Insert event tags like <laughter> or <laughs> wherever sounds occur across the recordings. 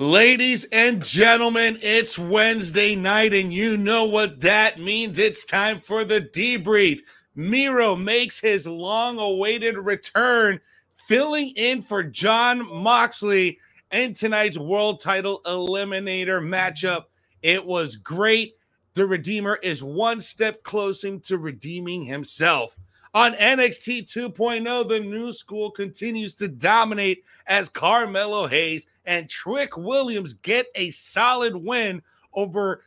Ladies and gentlemen, it's Wednesday night, and you know what that means. It's time for the debrief. Miro makes his long awaited return, filling in for Jon Moxley in tonight's world title eliminator matchup. It was great. The Redeemer is one step closer to redeeming himself. On NXT 2.0, the new school continues to dominate as Carmelo Hayes and Trick Williams get a solid win over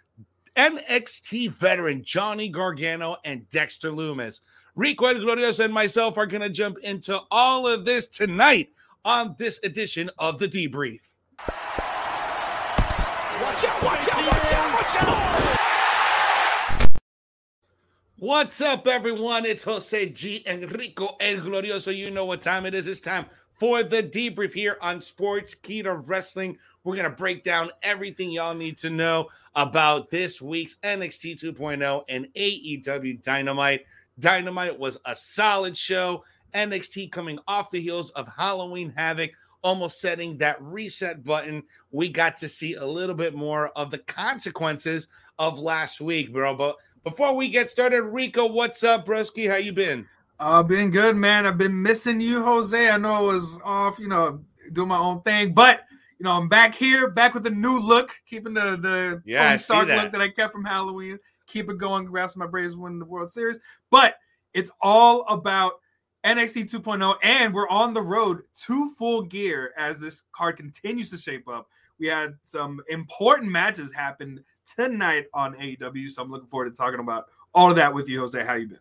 NXT veteran Johnny Gargano and Dexter Lumis. Rico El Glorioso and myself are going to jump into all of this tonight on this edition of the debrief. Watch out, watch out, watch out, watch out! What's up, everyone? It's Jose G. Enrico El Glorioso. You know what time it is. It's time for the debrief here on Sports Sportskeeda Wrestling. We're going to break down everything y'all need to know about this week's NXT 2.0 and AEW Dynamite. Dynamite was a solid show. NXT coming off the heels of Halloween Havoc, almost setting that reset button. We got to see a little bit more of the consequences of last week, bro. But before we get started, Rico, what's up, broski? How you been? I've uh, been good, man. I've been missing you, Jose. I know I was off, you know, doing my own thing, but you know, I'm back here, back with a new look, keeping the the yeah, Tony Stark that. look that I kept from Halloween. Keep it going. Congrats to my Braves winning the World Series. But it's all about NXT 2.0, and we're on the road to full gear as this card continues to shape up. We had some important matches happen tonight on AEW, so I'm looking forward to talking about all of that with you, Jose. How you been?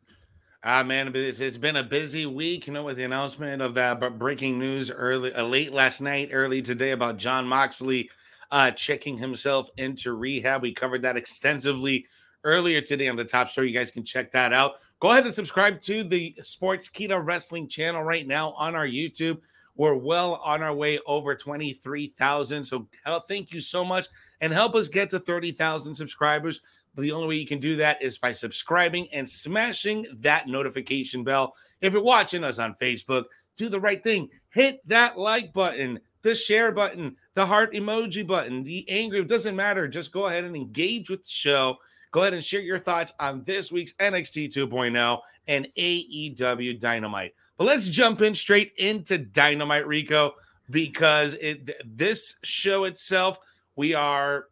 Ah, man, it's, it's been a busy week, you know, with the announcement of that breaking news early, uh, late last night, early today about Jon Moxley uh, checking himself into rehab. We covered that extensively earlier today on the top story. You guys can check that out. Go ahead and subscribe to the Sportskeeda Wrestling channel right now on our YouTube. We're well on our way over 23,000. So thank you so much and help us get to 30,000 subscribers. But the only way you can do that is by subscribing and smashing that notification bell. If you're watching us on Facebook, do the right thing. Hit that like button, the share button, the heart emoji button, the angry, it doesn't matter. Just go ahead and engage with the show. Go ahead and share your thoughts on this week's NXT 2.0 and AEW Dynamite. But let's jump in straight into Dynamite, Rico, because it, this show itself, we are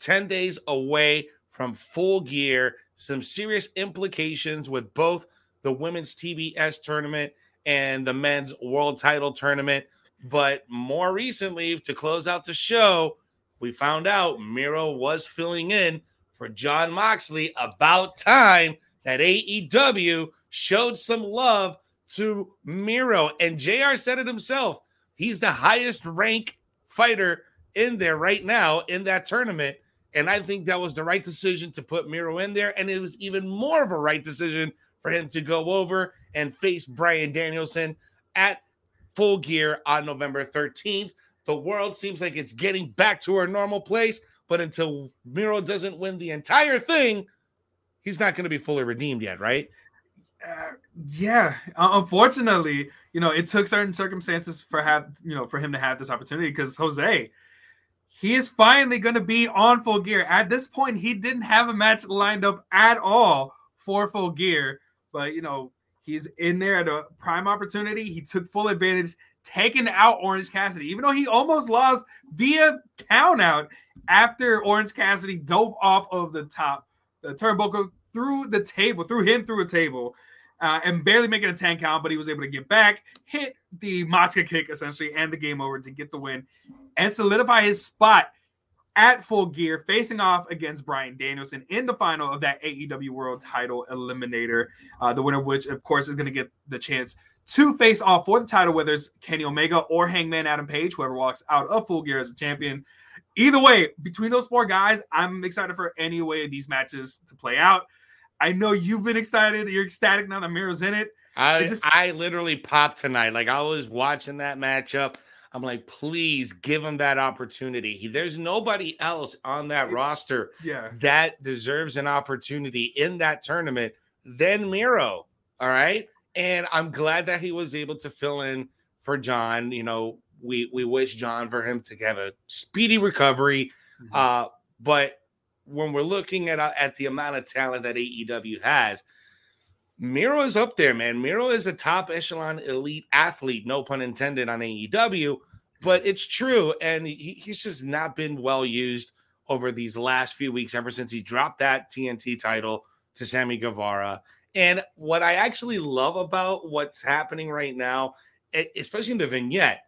10 days away from full gear, some serious implications with both the women's TBS tournament and the men's world title tournament. But more recently, to close out the show, we found out Miro was filling in for Jon Moxley. About time that AEW showed some love to Miro. And JR said it himself. He's the highest rank fighter in there right now in that tournament. And I think that was the right decision to put Miro in there. And it was even more of a right decision for him to go over and face Bryan Danielson at full gear on November 13th. The world seems like it's getting back to our normal place, but until Miro doesn't win the entire thing, he's not going to be fully redeemed yet, right? Uh, yeah, uh, unfortunately, you know, it took certain circumstances for have you know for him to have this opportunity because Jose, he is finally going to be on full gear. At this point, he didn't have a match lined up at all for full gear, but you know, he's in there at a prime opportunity. He took full advantage, taking out Orange Cassidy, even though he almost lost via count out after Orange Cassidy dove off of the top, the turnbuckle through the table, threw him through a table. Uh, and barely making a 10 count, but he was able to get back, hit the Machka kick essentially, and the game over to get the win and solidify his spot at full gear, facing off against Bryan Danielson in the final of that AEW World Title Eliminator. Uh, the winner of which, of course, is going to get the chance to face off for the title, whether it's Kenny Omega or Hangman Adam Page, whoever walks out of full gear as a champion. Either way, between those four guys, I'm excited for any way these matches to play out. I know you've been excited. You're ecstatic now that Miro's in it. I, just, I literally popped tonight. Like I was watching that matchup. I'm like, please give him that opportunity. He, there's nobody else on that roster yeah. that deserves an opportunity in that tournament than Miro. All right. And I'm glad that he was able to fill in for Jon. you know, we we wish Jon for him to have a speedy recovery. Mhm. Uh, but when we're looking at uh, at the amount of talent that AEW has, Miro is up there, man. Miro is a top echelon elite athlete, no pun intended on AEW, but it's true, and he, he's just not been well used over these last few weeks, ever since he dropped that TNT title to Sammy Guevara. And what I actually love about what's happening right now, especially in the vignette,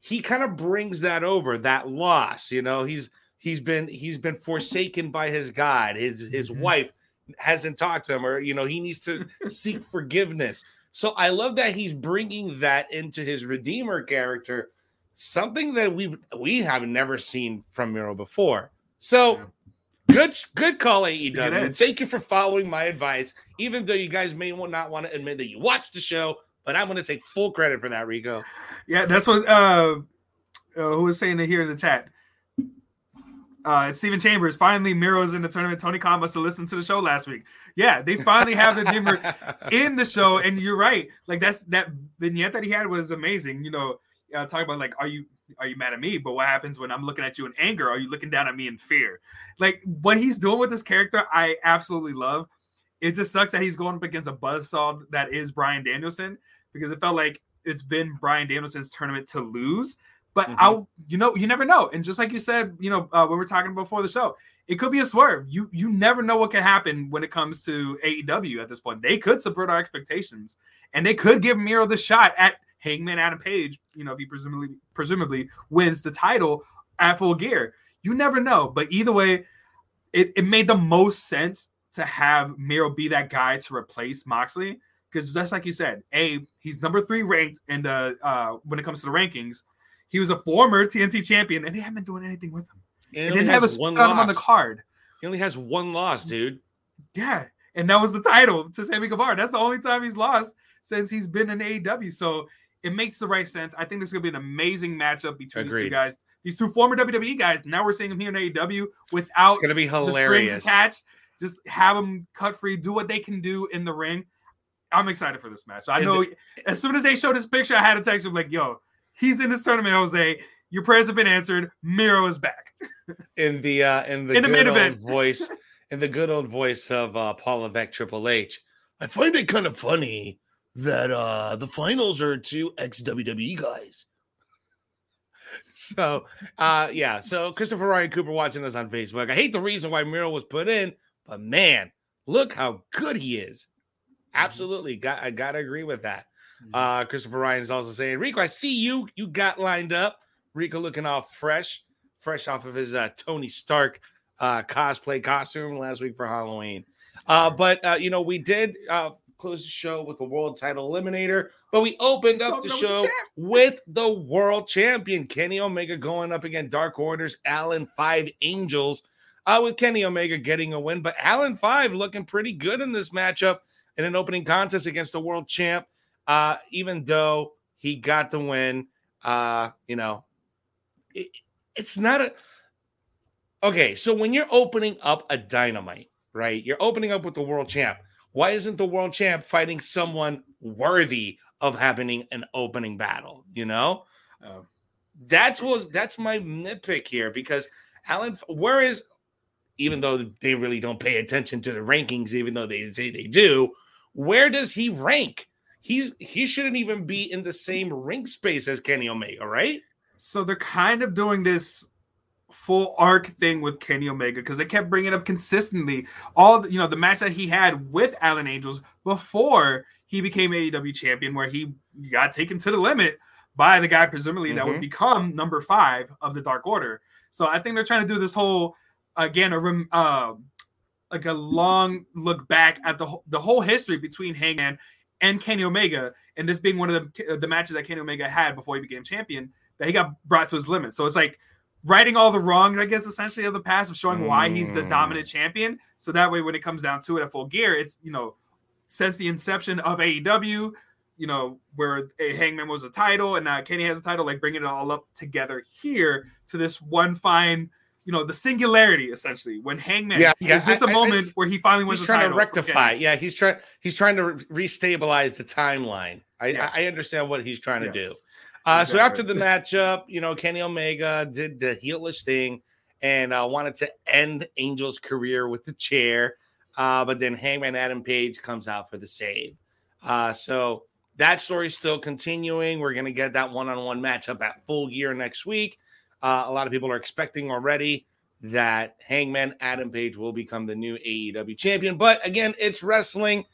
he kind of brings that over that loss. You know, he's he's been he's been forsaken by his God. His his Mhm. wife hasn't talked to him, or you know, he needs to <laughs> seek forgiveness. So I love that he's bringing that into his redeemer character, something that we we have never seen from Miro before. So. Yeah. Good, good call, AEW. Thank you for following my advice, even though you guys may not want to admit that you watched the show, but I'm going to take full credit for that, Rico. Yeah, that's what uh, uh who was saying it here in the chat. Uh, it's Steven Chambers. Finally, Miro's in the tournament. Tony Khan must have listened to the show last week. Yeah, they finally have the Jimmer <laughs> in the show, and you're right. Like that's that vignette that he had was amazing. You know, uh, talk about like, are you are you mad at me? But what happens when I'm looking at you in anger? Are you looking down at me in fear? Like what he's doing with this character, I absolutely love. It just sucks that he's going up against a buzzsaw that is Bryan Danielson because it felt like it's been Bryan Danielson's tournament to lose. But Mhm. I'll, you know, you never know. And just like you said, you know, uh, when we we're talking before the show, it could be a swerve. You you never know what can happen when it comes to AEW at this point. They could subvert our expectations, and they could give Miro the shot at Hangman Adam Page. You know, if he presumably presumably wins the title at Full Gear. You never know. But either way, it, it made the most sense to have Miro be that guy to replace Moxley because just like you said, a he's number three ranked in the uh when it comes to the rankings. He was a former TNT champion, and they haven't been doing anything with him. He They didn't have a has one on him on the card. He only has one loss, dude. Yeah, and that was the title to Sammy Guevara. That's the only time he's lost since he's been in AEW. So it makes the right sense. I think this is gonna be an amazing matchup between these two guys. These two former WWE guys. Now we're seeing them here in AEW without It's gonna be the strings hilarious. attached. Just have them cut free, do what they can do in the ring. I'm excited for this match. I And know as soon as they showed this picture, I had to text him like, "Yo, he's in this tournament, Jose. Your prayers have been answered. Miro is back." in the uh in the In the good main old event. voice in the good old voice of uh Paul Levesque Triple H. I find it kind of funny that uh the finals are two ex WWE guys. So uh yeah, so Christopher Ryan Cooper watching this on Facebook. I hate the reason why Miro was put in, but man, look how good he is. Absolutely, got I gotta agree with that. Uh, Christopher Ryan is also saying, Rico, I see you. You got lined up. Rico looking all fresh, fresh off of his uh, Tony Stark uh, cosplay costume last week for Halloween. Uh, but uh, you know, we did uh, close the show with the world title eliminator, but we opened up the with the show with the world champion Kenny Omega going up against Dark Orders, Alan Five Angels. Uh, with Kenny Omega getting a win, but Alan Five looking pretty good in this matchup in an opening contest against the world champ uh, even though he got the win, uh, you know, it, it's not a okay. So when you're opening up a dynamite, right? You're opening up with the world champ. Why isn't the world champ fighting someone worthy of having an opening battle? You know, Oh. that's was that's my nitpick here because Alan, where is even though they really don't pay attention to the rankings, even though they say they do, where does he rank? He's he shouldn't even be in the same ring space as Kenny Omega, right? So they're kind of doing this full arc thing with Kenny Omega because they kept bringing up consistently. All the, you know, the match that he had with Alan Angels before he became AEW champion, where he got taken to the limit by the guy presumably that would Mhm. become number five of the Dark Order. So I think they're trying to do this whole again a rem, uh, like a long look back at the the whole history between Hangman and Kenny Omega, and this being one of the the matches that Kenny Omega had before he became champion that he got brought to his limit. So it's like righting all the wrongs, I guess, essentially of the past of showing why he's the Mm. dominant champion. So that way, when it comes down to it at full gear, it's you know since the inception of AEW, you know where a Hangman was a title and now Kenny has a title, like bringing it all up together here to this one fine. You know the singularity essentially when Hangman Yeah, yeah, is this I- a I- moment it's- where he finally wins He's the trying title to rectify. Yeah, he's trying he's trying to re- restabilize the timeline. I, Yes. I I understand what he's trying to do. Yes. Uh, so after the matchup, you know, Kenny Omega did the heelish thing and uh, wanted to end Angel's career with the chair. Uh, but then Hangman Adam Page comes out for the save. Uh, so that story's still continuing. We're going to get that one on one matchup at full gear next week. Uh, a lot of people are expecting already that Hangman Adam Page will become the new AEW champion. But again, it's wrestling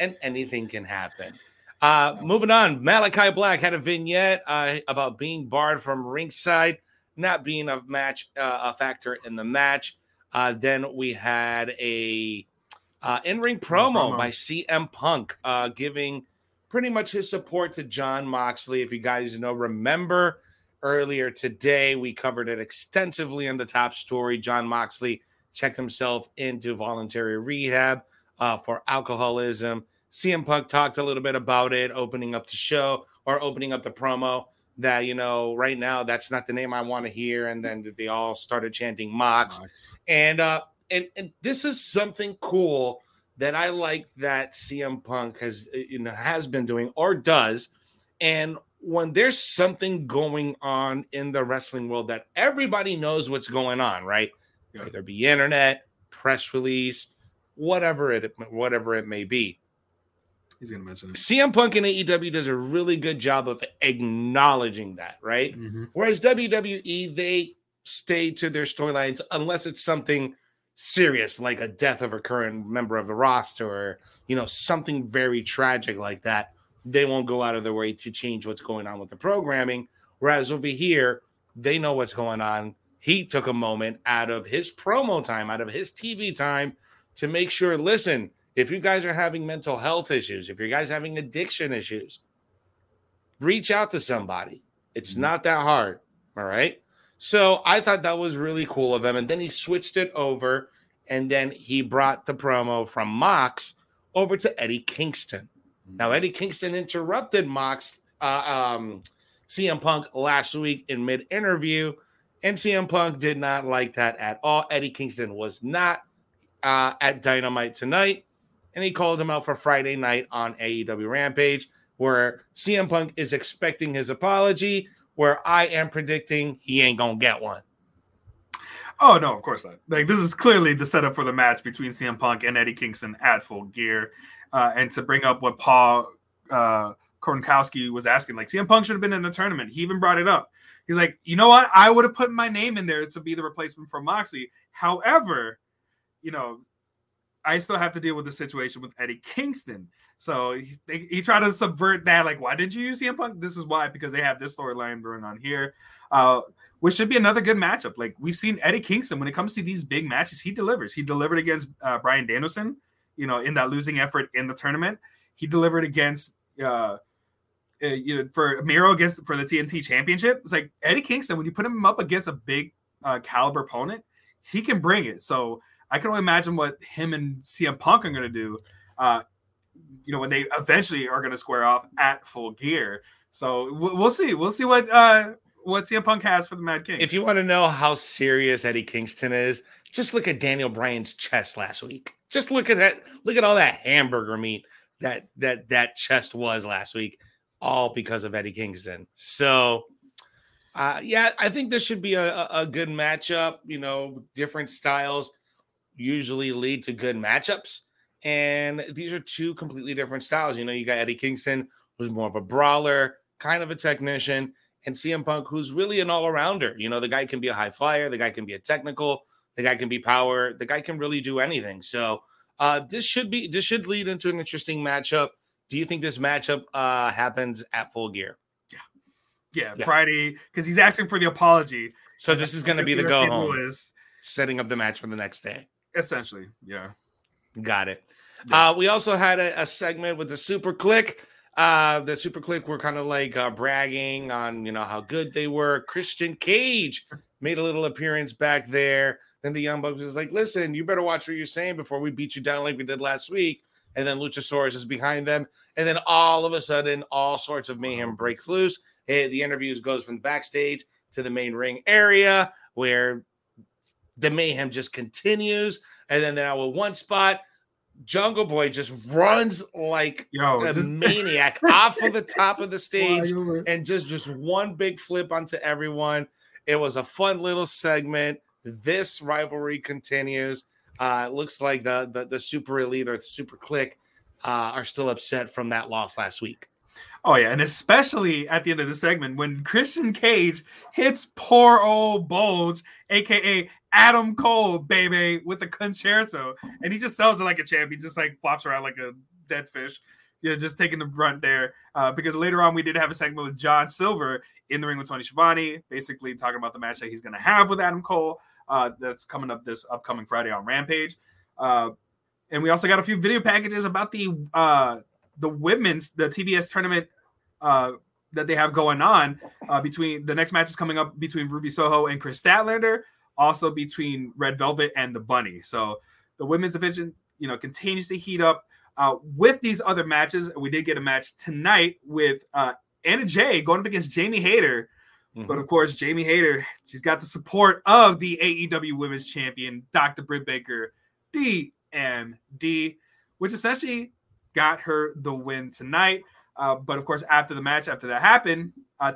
and anything can happen. Uh, moving on, Malachi Black had a vignette uh, about being barred from ringside, not being a match uh, a factor in the match. Uh, then we had a uh, in-ring promo, promo, by CM Punk, uh, giving pretty much his support to Jon Moxley. If you guys know, remember earlier today we covered it extensively in the top story. Jon Moxley checked himself into voluntary rehab for alcoholism CM Punk talked a little bit about it, opening up the show or opening up the promo. That you know, right now, that's not the name I want to hear. And then they all started chanting Mox, nice. and uh, and and this is something cool that I like that CM Punk has uh, you know has been doing or does, and when there's something going on in the wrestling world that everybody knows what's going on, right? Yeah. Whether it be internet, press release, whatever it whatever it may be. He's gonna mention it. CM Punk in AEW does a really good job of acknowledging that, right? Mm-hmm. Whereas WWE, they stay to their storylines unless it's something serious, like a death of a current member of the roster, or you know, something very tragic like that. They won't go out of their way to change what's going on with the programming. Whereas over here, they know what's going on. He took a moment out of his promo time, out of his TV time to make sure, listen, if you guys are having mental health issues, if you guys are having addiction issues, reach out to somebody. It's mm-hmm. not that hard. All right. So I thought that was really cool of him. And then he switched it over and then he brought the promo from Mox over to Eddie Kingston. Now, Eddie Kingston interrupted Mox, uh, um, CM Punk last week in mid interview, and CM Punk did not like that at all. Eddie Kingston was not uh, at Dynamite tonight and he called him out for Friday night on AEW Rampage, where CM Punk is expecting his apology, where I am predicting he ain't gonna get one. Oh no, of course not. Like this is clearly the setup for the match between CM Punk and Eddie Kingston at Full Gear, uh, and to bring up what Paul uh, Kornkowski was asking, like CM Punk should have been in the tournament. He even brought it up. He's like, you know what? I would have put my name in there to be the replacement for Moxley. However, you know, I still have to deal with the situation with Eddie Kingston. So he, he tried to subvert that. Like, why didn't you use CM Punk? This is why, because they have this storyline going on here, uh, which should be another good matchup. Like, we've seen Eddie Kingston when it comes to these big matches, he delivers. He delivered against uh, Bryan Danielson, you know, in that losing effort in the tournament. He delivered against, uh, uh, you know, for Miro against for the TNT Championship. It's like Eddie Kingston when you put him up against a big uh, caliber opponent, he can bring it. So I can only imagine what him and CM Punk are going to do. Uh, you know, when they eventually are going to square off at full gear. So we'll see. We'll see what uh, what CM Punk has for the Mad King. If you want to know how serious Eddie Kingston is, just look at Daniel Bryan's chest last week. Just look at that. Look at all that hamburger meat that that that chest was last week, all because of Eddie Kingston. So, uh, yeah, I think this should be a, a good matchup. You know, different styles usually lead to good matchups. And these are two completely different styles. You know, you got Eddie Kingston, who's more of a brawler, kind of a technician, and CM Punk, who's really an all arounder. You know, the guy can be a high flyer, the guy can be a technical, the guy can be power, the guy can really do anything. So, uh, this should be this should lead into an interesting matchup. Do you think this matchup uh, happens at full gear? Yeah, yeah, yeah. Friday because he's asking for the apology. So this is going to be the go home, setting up the match for the next day. Essentially, yeah. Got it. Yeah. Uh, we also had a, a, segment with the Super Kliq. Uh, the Super Kliq were kind of like uh, bragging on you know how good they were. Christian Cage made a little appearance back there. Then the Young Bucks is like, "Listen, you better watch what you're saying before we beat you down like we did last week." And then Luchasaurus is behind them, and then all of a sudden, all sorts of mayhem breaks loose. Hey, the interviews goes from the backstage to the main ring area where the mayhem just continues. And then now with one spot, Jungle Boy just runs like Yo, a just- <laughs> maniac off of the top of the stage and just just one big flip onto everyone. It was a fun little segment. This rivalry continues. Uh, it looks like the, the the super elite or Super Kliq uh, are still upset from that loss last week. Oh yeah, and especially at the end of the segment when Christian Cage hits poor old Bulge, aka Adam Cole, baby, with the concerto, and he just sells it like a champ. He just like flops around like a dead fish. Yeah, just taking the brunt there. Uh, because later on we did have a segment with John Silver in the ring with Tony Schiavone, basically talking about the match that he's going to have with Adam Cole. Uh, that's coming up this upcoming Friday on Rampage. Uh, and we also got a few video packages about the uh, the women's the TBS tournament uh, that they have going on uh, between the next match is coming up between Ruby Soho and Kris Statlander, also between Red Velvet and the Bunny. So the women's division, you know, continues to heat up uh, with these other matches. We did get a match tonight with uh, Anna Jay going up against Jamie Hayter. But of course, Jamie Hayter, she's got the support of the AEW Women's Champion, Dr. Britt Baker, DMD, which essentially got her the win tonight. Uh, but of course, after the match, after that happened, uh,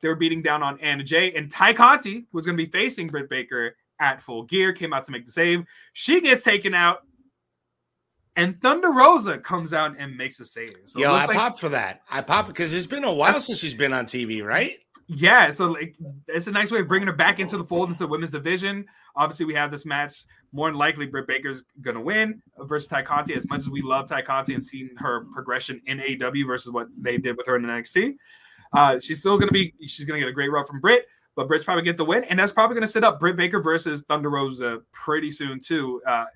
they were beating down on Anna Jay, and Tay Conti was going to be facing Britt Baker at full gear, came out to make the save. She gets taken out, and Thunder Rosa comes out and makes a save. So Yo, I like- popped for that. I popped because it's been a while since she's been on TV, right? Yeah, so like it's a nice way of bringing her back into the fold into the women's division. Obviously, we have this match. More than likely, Britt Baker's gonna win versus Tay Conti. As much as we love Tay Conti and seeing her progression in AW versus what they did with her in the NXT, uh, she's still gonna be. She's gonna get a great rub from Britt, but Britt's probably get the win, and that's probably gonna set up Britt Baker versus Thunder Rosa pretty soon too. Uh,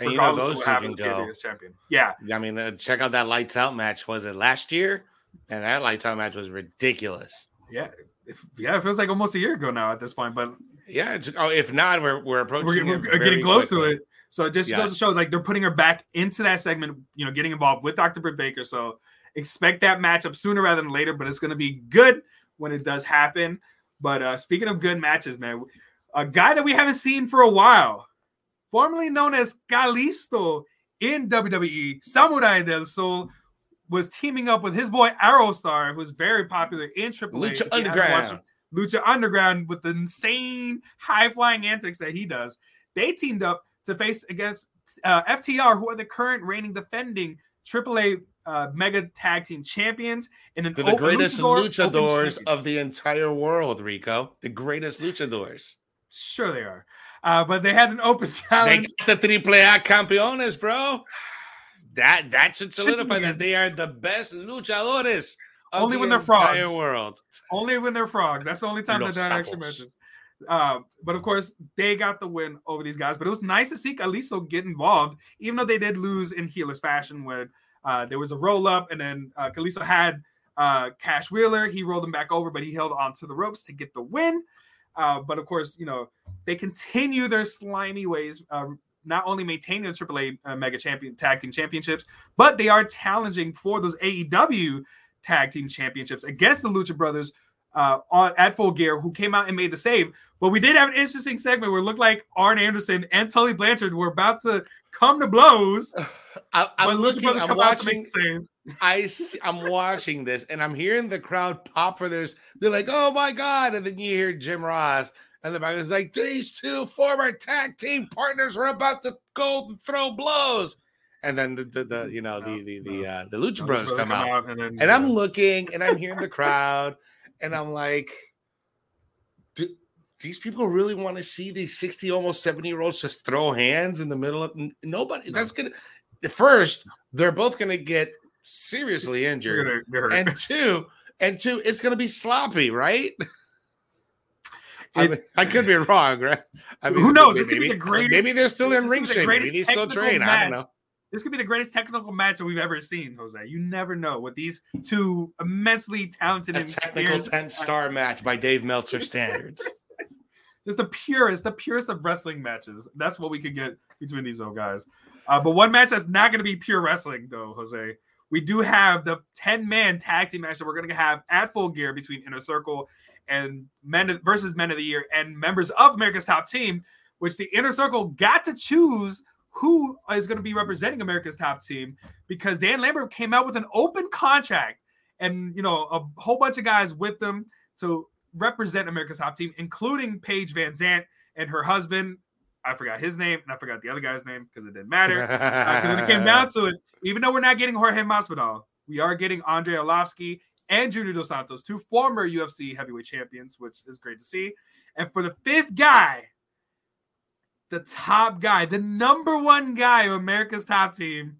And you know those two can go. champion. Yeah, I mean, uh, check out that lights out match. Was it last year? And that lights out match was ridiculous. yeah, if, yeah. It feels like almost a year ago now at this point, but Yeah. It's, oh, if not, we're we're approaching. we're, we're getting close quickly. to it. So it just goes to show like they're putting her back into that segment, you know, getting involved with Dr. Britt Baker. So expect that matchup sooner rather than later, but it's going to be good when it does happen. But uh speaking of good matches, man, a guy that we haven't seen for a while, formerly known as Kalisto in WWE, Samurai del Sol, was teaming up with his boy Aerostar, who's very popular in AAA. Lucha If you haven't Underground. Lucha Underground with the insane high flying antics that he does. They teamed up to face against uh, FTR, who are the current reigning defending AAA uh, Mega Tag Team Champions in an They're the greatest luchador luchadors of the entire world, Rico. The greatest luchadors. Sure, they are. Uh, but they had an open They challenge. got the Triple A campeones, bro. <sighs> <sighs> <sighs> That that should solidify that they are the best luchadores of Only the when they're entire frogs. world. Only when they're frogs. That's the only time Los that that actually sapos. mentions. Uh, but of course, they got the win over these guys. But it was nice to see Kalisto get involved, even though they did lose in heelers fashion when uh, there was a roll up, and then uh, Kalisto had uh, Cash Wheeler. He rolled him back over, but he held onto the ropes to get the win. Uh, but of course, you know they continue their slimy ways, uh, not only maintaining the AAA uh, Mega Champion Tag Team Championships, but they are challenging for those AEW Tag Team Championships against the Lucha Brothers uh, on at Full Gear, who came out and made the save. But we did have an interesting segment where it looked like Arn Anderson and Tully Blanchard were about to come to blows. <sighs> I, Lucha looking. Brothers I'm come out to make watching. I see, I'm watching this and I'm hearing the crowd pop for this. They're like, "Oh my god!" And then you hear Jim Ross, and the back is like, "These two former tag team partners are about to go and throw blows." And then the, the, the you know No, the the the uh, the Lucha Lucha Brothers come out, and, then, and I'm looking and I'm hearing the <laughs> crowd, and I'm like, "Do these people really want to see these 60, almost 70 year olds just throw hands in the middle of nobody? No. That's gonna first, they're both gonna get seriously injured, They're gonna- they're and two, and two, it's gonna be sloppy, right? <laughs> I, mean, I could be wrong, right? I Who knows? Maybe, be the greatest- maybe they're still in ring shape. Maybe they still technical train. I don't match. know. this could be the greatest technical match that we've ever seen, Jose. You never know with these two immensely talented A and technical 10 star match by Dave Meltzer <laughs> standards. just the purest, the purest of wrestling matches. That's what we could get between these old guys. Uh, but one match that's not going to be pure wrestling, though, Jose. We do have the 10 man tag team match that we're going to have at full gear between Inner Circle and Men versus Men of the Year and members of America's Top Team, which the Inner Circle got to choose who is going to be representing America's top team because Dan Lambert came out with an open contract and you know a whole bunch of guys with them to represent America's top team, including Paige VanZant and her husband. I forgot his name and I forgot the other guy's name because it didn't matter. Because uh, when it came down <laughs> to it, even though we're not getting Jorge Masvidal, we are getting Andrei Arlovski and Junior Dos Santos, two former UFC heavyweight champions, which is great to see. And for the fifth guy, the top guy, the number one guy of America's top team,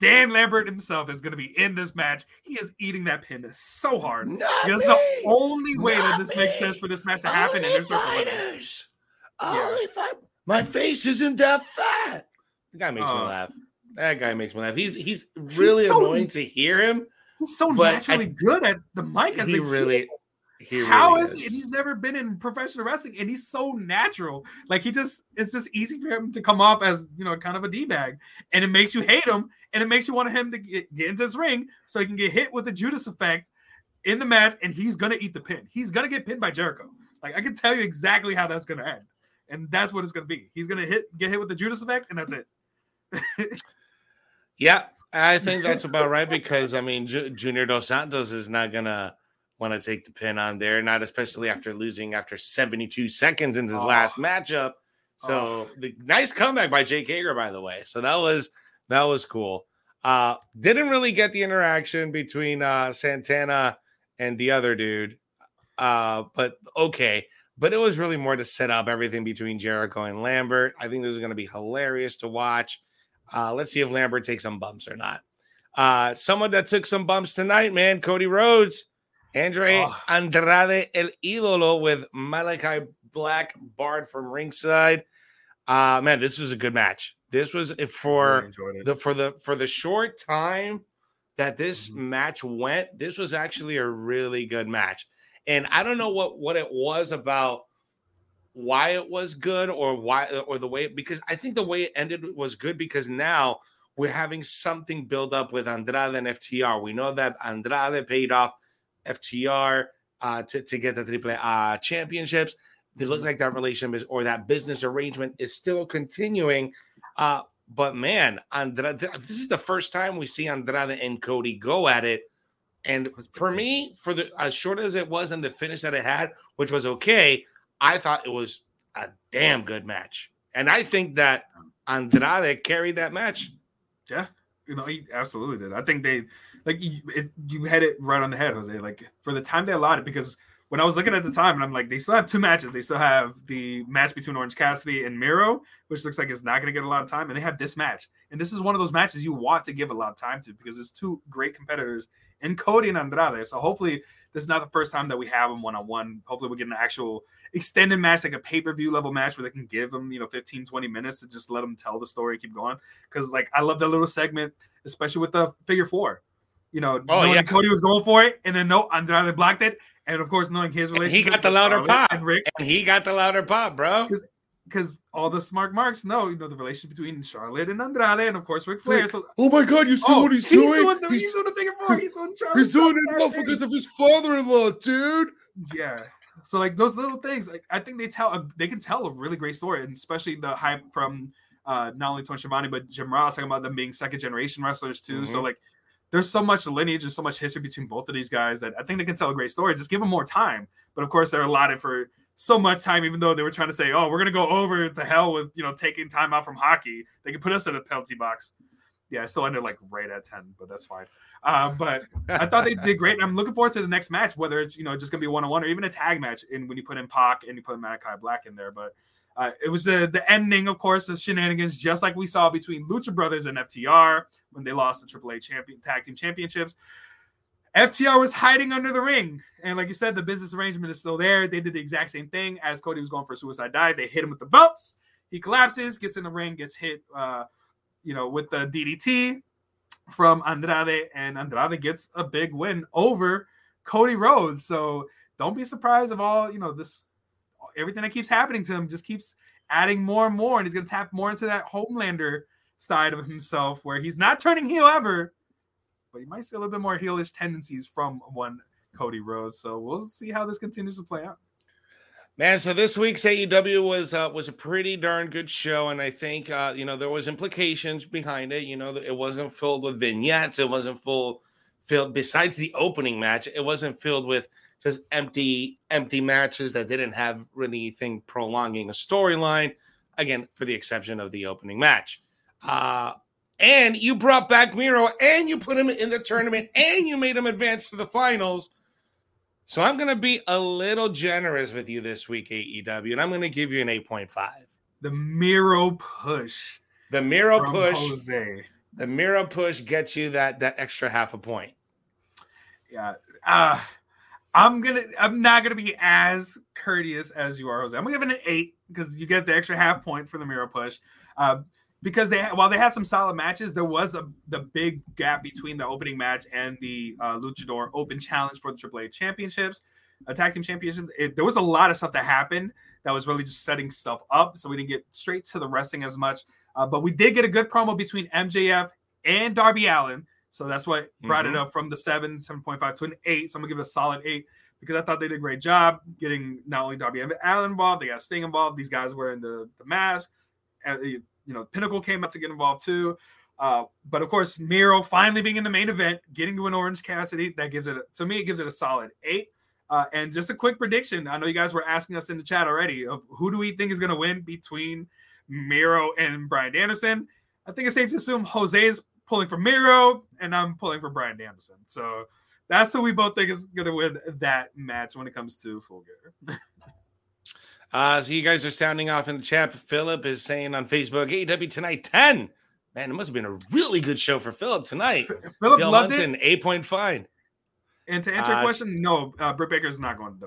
Dan Lambert himself is going to be in this match. He is eating that pin so hard. Not because me. the only way Not that this me. makes sense for this match to happen Only and there's fighters. Yeah. Only fight. My face isn't that fat. The guy makes me Oh. laugh. That guy makes me laugh. He's he's really so- annoying to hear him. He's so But naturally I- good at the mic as He a really, he How really is he? He's never been in professional wrestling, and he's so natural. Like he just, it's just easy for him to come off as you know, kind of a d bag, and it makes you hate him, and it makes you want him to get, get into this ring so he can get hit with the Judas effect in the match, and he's gonna eat the pin. He's gonna get pinned by Jericho. Like I can tell you exactly how that's gonna end, and that's what it's gonna be. He's gonna hit, get hit with the Judas effect, and that's it. <laughs> Yeah, I think <laughs> that's about right because I mean, Ju- Junior Dos Santos is not gonna want to take the pin on there, not especially after losing after 72 seconds in his Oh. last matchup. So the nice comeback by Jake Hager, by the way. So that was that was cool. Uh, didn't really get the interaction between uh, Santana and the other dude, uh, but okay. But it was really more to set up everything between Jericho and Lambert. I think this is going to be hilarious to watch. Uh, let's see if Lambert takes some bumps or not. Uh, someone that took some bumps tonight, man, Cody Rhodes, Andre Oh. Andrade El Idolo with Malachi Black barred from ringside. Uh, man, this was a good match. This was for the for the for the short time that this Mhm. match went, this was actually a really good match. And I don't know what what it was about why it was good or why or the way because I think the way it ended was good because now we're having something build up with Andrade and FTR. We know that Andrade paid off FTR uh, to, to get the triple uh, championships. It looks like that relationship is or that business arrangement is still continuing. Uh, but man, Andrade, this is the first time we see Andrade and Cody go at it. And for me, for the as short as it was and the finish that it had, which was okay, I thought it was a damn good match. And I think that Andrade carried that match. Yeah, you know, he absolutely did. I think they like you, it, you had it right on the head, Jose. Like for the time they allotted, because when I was looking at the time, and I'm like, they still have two matches. They still have the match between Orange Cassidy and Miro, which looks like it's not going to get a lot of time, and they have this match. And this is one of those matches you want to give a lot of time to because it's two great competitors in Cody and Andrade. So hopefully, this is not the first time that we have them one on one. Hopefully, we get an actual extended match, like a pay per view level match where they can give them, you know, 15, 20 minutes to just let them tell the story, keep going. Because, like, I love that little segment, especially with the figure four. You know, Oh, yeah. Cody was going for it, and then no, Andrade blocked it. And of course, knowing his And relationship, he got the louder Charlotte pop. and Rick, And he got the louder pop, bro. because all the smart marks know, you know, the relationship between Charlotte and Andrade, and of course Ric Flair. So Oh my god, you see oh, what he's, he's doing? doing the, he's, he's, doing the four. He's doing Charlotte. he's doing it all because of his father-in-law, dude. Yeah. So like those little things, like I think they tell a, they can tell a really great story, and especially the hype from uh not only Tony Schiavone but Jim Ross talking about them being second generation wrestlers too. So Mhm. like there's so much lineage and so much history between both of these guys that I think they can tell a great story. Just give them more time. But of course, they're allotted for so much time, even though they were trying to say, "Oh, we're gonna go over the hell with you know taking time out from hockey." They could put us in a penalty box. Yeah, I still ended like right at ten, but that's fine. Uh, but I thought they did great. And I'm looking forward to the next match, whether it's you know just gonna be one on one or even a tag match. And when you put in Pac and you put Malachi Black in there, but uh, it was the the ending, of course, of shenanigans, just like we saw between Lucha Brothers and FTR when they lost the AAA champion tag team championships. FTR was hiding under the ring, and like you said, the business arrangement is still there. They did the exact same thing as Cody was going for a suicide dive. They hit him with the belts. He collapses, gets in the ring, gets hit, uh, you know, with the DDT from Andrade, and Andrade gets a big win over Cody Rhodes. So don't be surprised if all you know this everything that keeps happening to him just keeps adding more and more, and he's gonna tap more into that Homelander side of himself where he's not turning heel ever, but you might see a little bit more heelish tendencies from one Cody Rhodes. So we'll see how this continues to play out. Man, so this week's AEW was uh, was a pretty darn good show, and I think uh, you know there was implications behind it. You know, it wasn't filled with vignettes. It wasn't full filled. Besides the opening match, it wasn't filled with just empty empty matches that didn't have anything prolonging a storyline. Again, for the exception of the opening match. Uh, and you brought back Miro, and you put him in the tournament, and you made him advance to the finals so I'm going to be a little generous with you this week, AEW, and I'm going to give you an 8.5. The Miro push. The Miro push. Jose. The Miro push gets you that that extra half a point. Yeah. Uh, I'm gonna. I'm not gonna be as courteous as you are, Jose. I'm gonna give it an eight because you get the extra half point for the Miro push. Uh, because they while they had some solid matches, there was a the big gap between the opening match and the uh, Luchador Open Challenge for the AAA Championships, a Tag Team Championships. It, there was a lot of stuff that happened that was really just setting stuff up, so we didn't get straight to the wrestling as much. Uh, but we did get a good promo between MJF and Darby Allin, so that's what brought mm-hmm. it up from the seven, seven point five to an eight. So I'm gonna give it a solid eight because I thought they did a great job getting not only Darby Allin involved, they got Sting involved. These guys wearing the the mask. You know, Pinnacle came out to get involved too. Uh, but of course, Miro finally being in the main event, getting to an Orange Cassidy, that gives it a, to me, it gives it a solid eight. Uh, and just a quick prediction. I know you guys were asking us in the chat already of who do we think is going to win between Miro and Bryan Danielson. I think it's safe to assume Jose is pulling for Miro and I'm pulling for Bryan Danielson. So that's who we both think is going to win that match when it comes to Full Gear. <laughs> Uh, so you guys are sounding off in the chat. Philip is saying on Facebook, AEW tonight 10. Man, it must have been a really good show for Philip tonight. Philip loved it. Eight point fine. And to answer uh, your question, no, uh, Britt Baker is not going to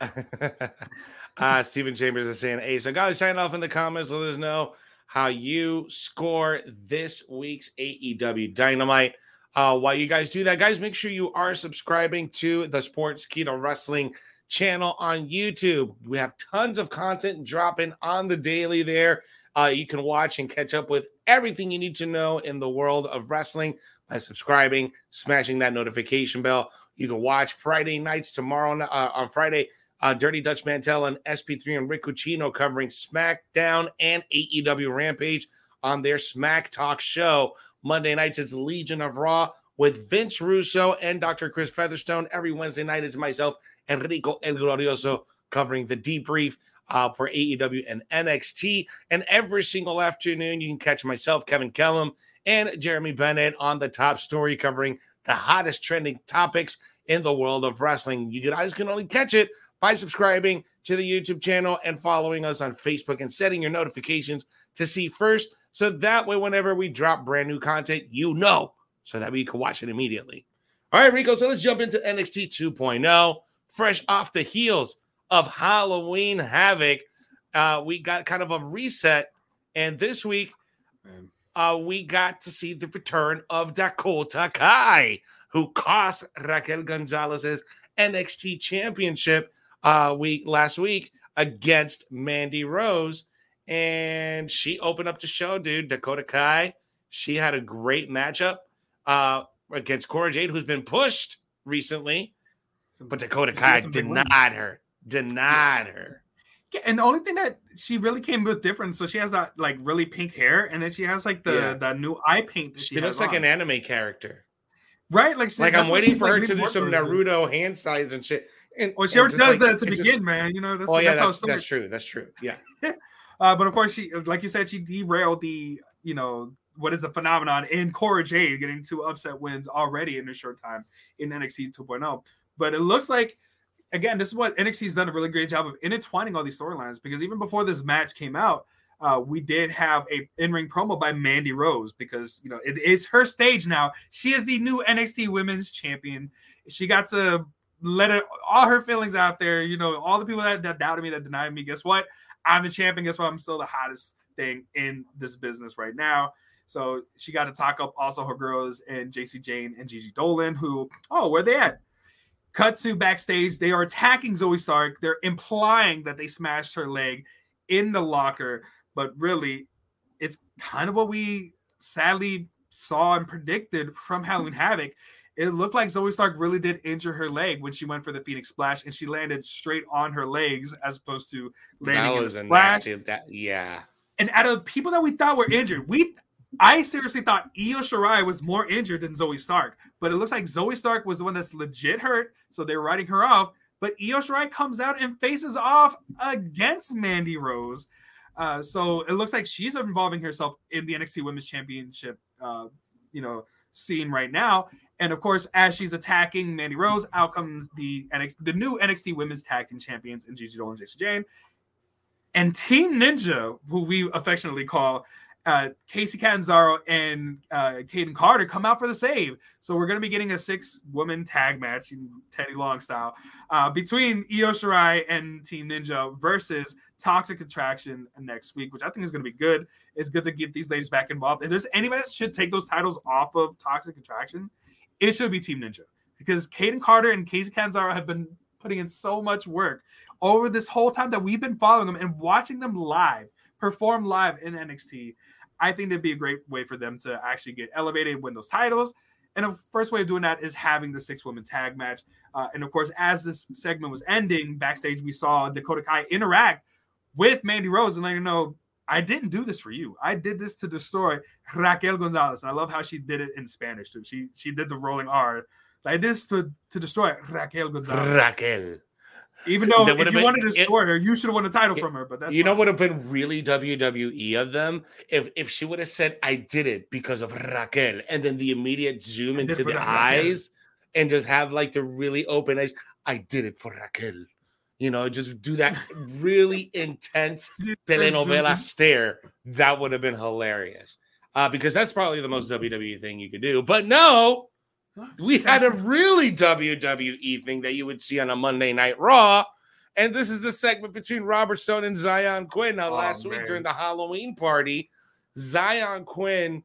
WWE. <laughs> uh, Stephen Chambers is saying, hey, so guys, sign off in the comments. Let us know how you score this week's AEW Dynamite. Uh, while you guys do that, guys, make sure you are subscribing to the Sportskeeda Wrestling channel on YouTube. We have tons of content dropping on the daily there. Uh, you can watch and catch up with everything you need to know in the world of wrestling by subscribing, smashing that notification bell. You can watch Friday nights tomorrow uh, on Friday. Uh, Dirty Dutch Mantell and SP3 and Rick Ucchino covering SmackDown and AEW Rampage on their Smack Talk show. Monday nights it's Legion of Raw with Vince Russo and Dr. Chris Featherstone. Every Wednesday night it's myself Enrico El Glorioso covering the debrief uh, for AEW and NXT. And every single afternoon, you can catch myself, Kevin Kellam, and Jeremy Bennett on the top story covering the hottest trending topics in the world of wrestling. You guys can only catch it by subscribing to the YouTube channel and following us on Facebook and setting your notifications to see first. So that way, whenever we drop brand new content, you know, so that we can watch it immediately. All right, Rico. So let's jump into NXT 2.0 fresh off the heels of Halloween Havoc. Uh, we got kind of a reset, and this week uh, we got to see the return of Dakota Kai, who cost Raquel Gonzalez's NXT championship uh, week last week against Mandy Rose, and she opened up the show, dude. Dakota Kai, she had a great matchup uh, against Cora Jade, who's been pushed recently but Dakota Kai denied her, denied yeah. her. And the only thing that she really came with different, so she has that like really pink hair, and then she has like the yeah. the new eye paint. That she, she looks like an anime character, right? Like, she, like I'm waiting for like her to do some Naruto hand signs and shit. And well, she already does like, that to begin, just, man. You know, that's, oh yeah, that's, that's, that's true. That's true. Yeah. <laughs> uh, but of course, she like you said, she derailed the you know what is a phenomenon in Cora Jade getting two upset wins already in a short time in NXT 2.0. But it looks like again, this is what NXT's done a really great job of intertwining all these storylines because even before this match came out, uh, we did have a in-ring promo by Mandy Rose because you know it is her stage now. She is the new NXT Women's Champion. She got to let it all her feelings out there. You know, all the people that, that doubted me, that denied me. Guess what? I'm the champion. Guess what? I'm still the hottest thing in this business right now. So she got to talk up also her girls and Jacy Jayne and Gigi Dolan, who oh, where they at? Cut to backstage. They are attacking Zoey Stark. They're implying that they smashed her leg in the locker, but really, it's kind of what we sadly saw and predicted from Halloween Havoc. it looked like Zoey Stark really did injure her leg when she went for the Phoenix Splash, and she landed straight on her legs as opposed to landing in the splash. Nasty, that, yeah. And out of people that we thought were injured, we I seriously thought Io Shirai was more injured than Zoey Stark, but it looks like Zoey Stark was the one that's legit hurt, so they're writing her off. But Io Shirai comes out and faces off against Mandy Rose. Uh, so it looks like she's involving herself in the NXT Women's Championship, uh, you know, scene right now. And of course, as she's attacking Mandy Rose, out comes the NXT, the new NXT Women's Tag Team Champions in Gigi Dolan and Jacy Jayne, And Team Ninja, who we affectionately call uh, Kacy Catanzaro and uh, Kayden Carter come out for the save. So we're going to be getting a six woman tag match, in Teddy Long style, uh, between Io Shirai and Team Ninja versus Toxic Attraction next week, which I think is going to be good. It's good to get these ladies back involved. If there's anybody that should take those titles off of Toxic Attraction, it should be Team Ninja because Kayden Carter and Kacy Catanzaro have been putting in so much work over this whole time that we've been following them and watching them live perform live in NXT. I think that'd be a great way for them to actually get elevated, win those titles. And the first way of doing that is having the six women tag match. Uh, and of course, as this segment was ending, backstage we saw Dakota Kai interact with Mandy Rose and let her know, I didn't do this for you. I did this to destroy Raquel Gonzalez. I love how she did it in Spanish too. She she did the rolling R. Like this to to destroy Raquel Gonzalez. Raquel. Even though if you been, wanted to score her, you should have won the title it, from her. But that's you know what would have been really WWE of them if if she would have said, "I did it because of Raquel," and then the immediate zoom into the eyes Raquel. and just have like the really open eyes. I did it for Raquel. You know, just do that <laughs> really intense <laughs> telenovela stare. That would have been hilarious. Uh, because that's probably the most WWE thing you could do. But no, we had a really WWE thing that you would see on a Monday Night Raw. And this is the segment between Robert Stone and Xyon Quinn. Now, oh, last man. week during the Halloween party, Xyon Quinn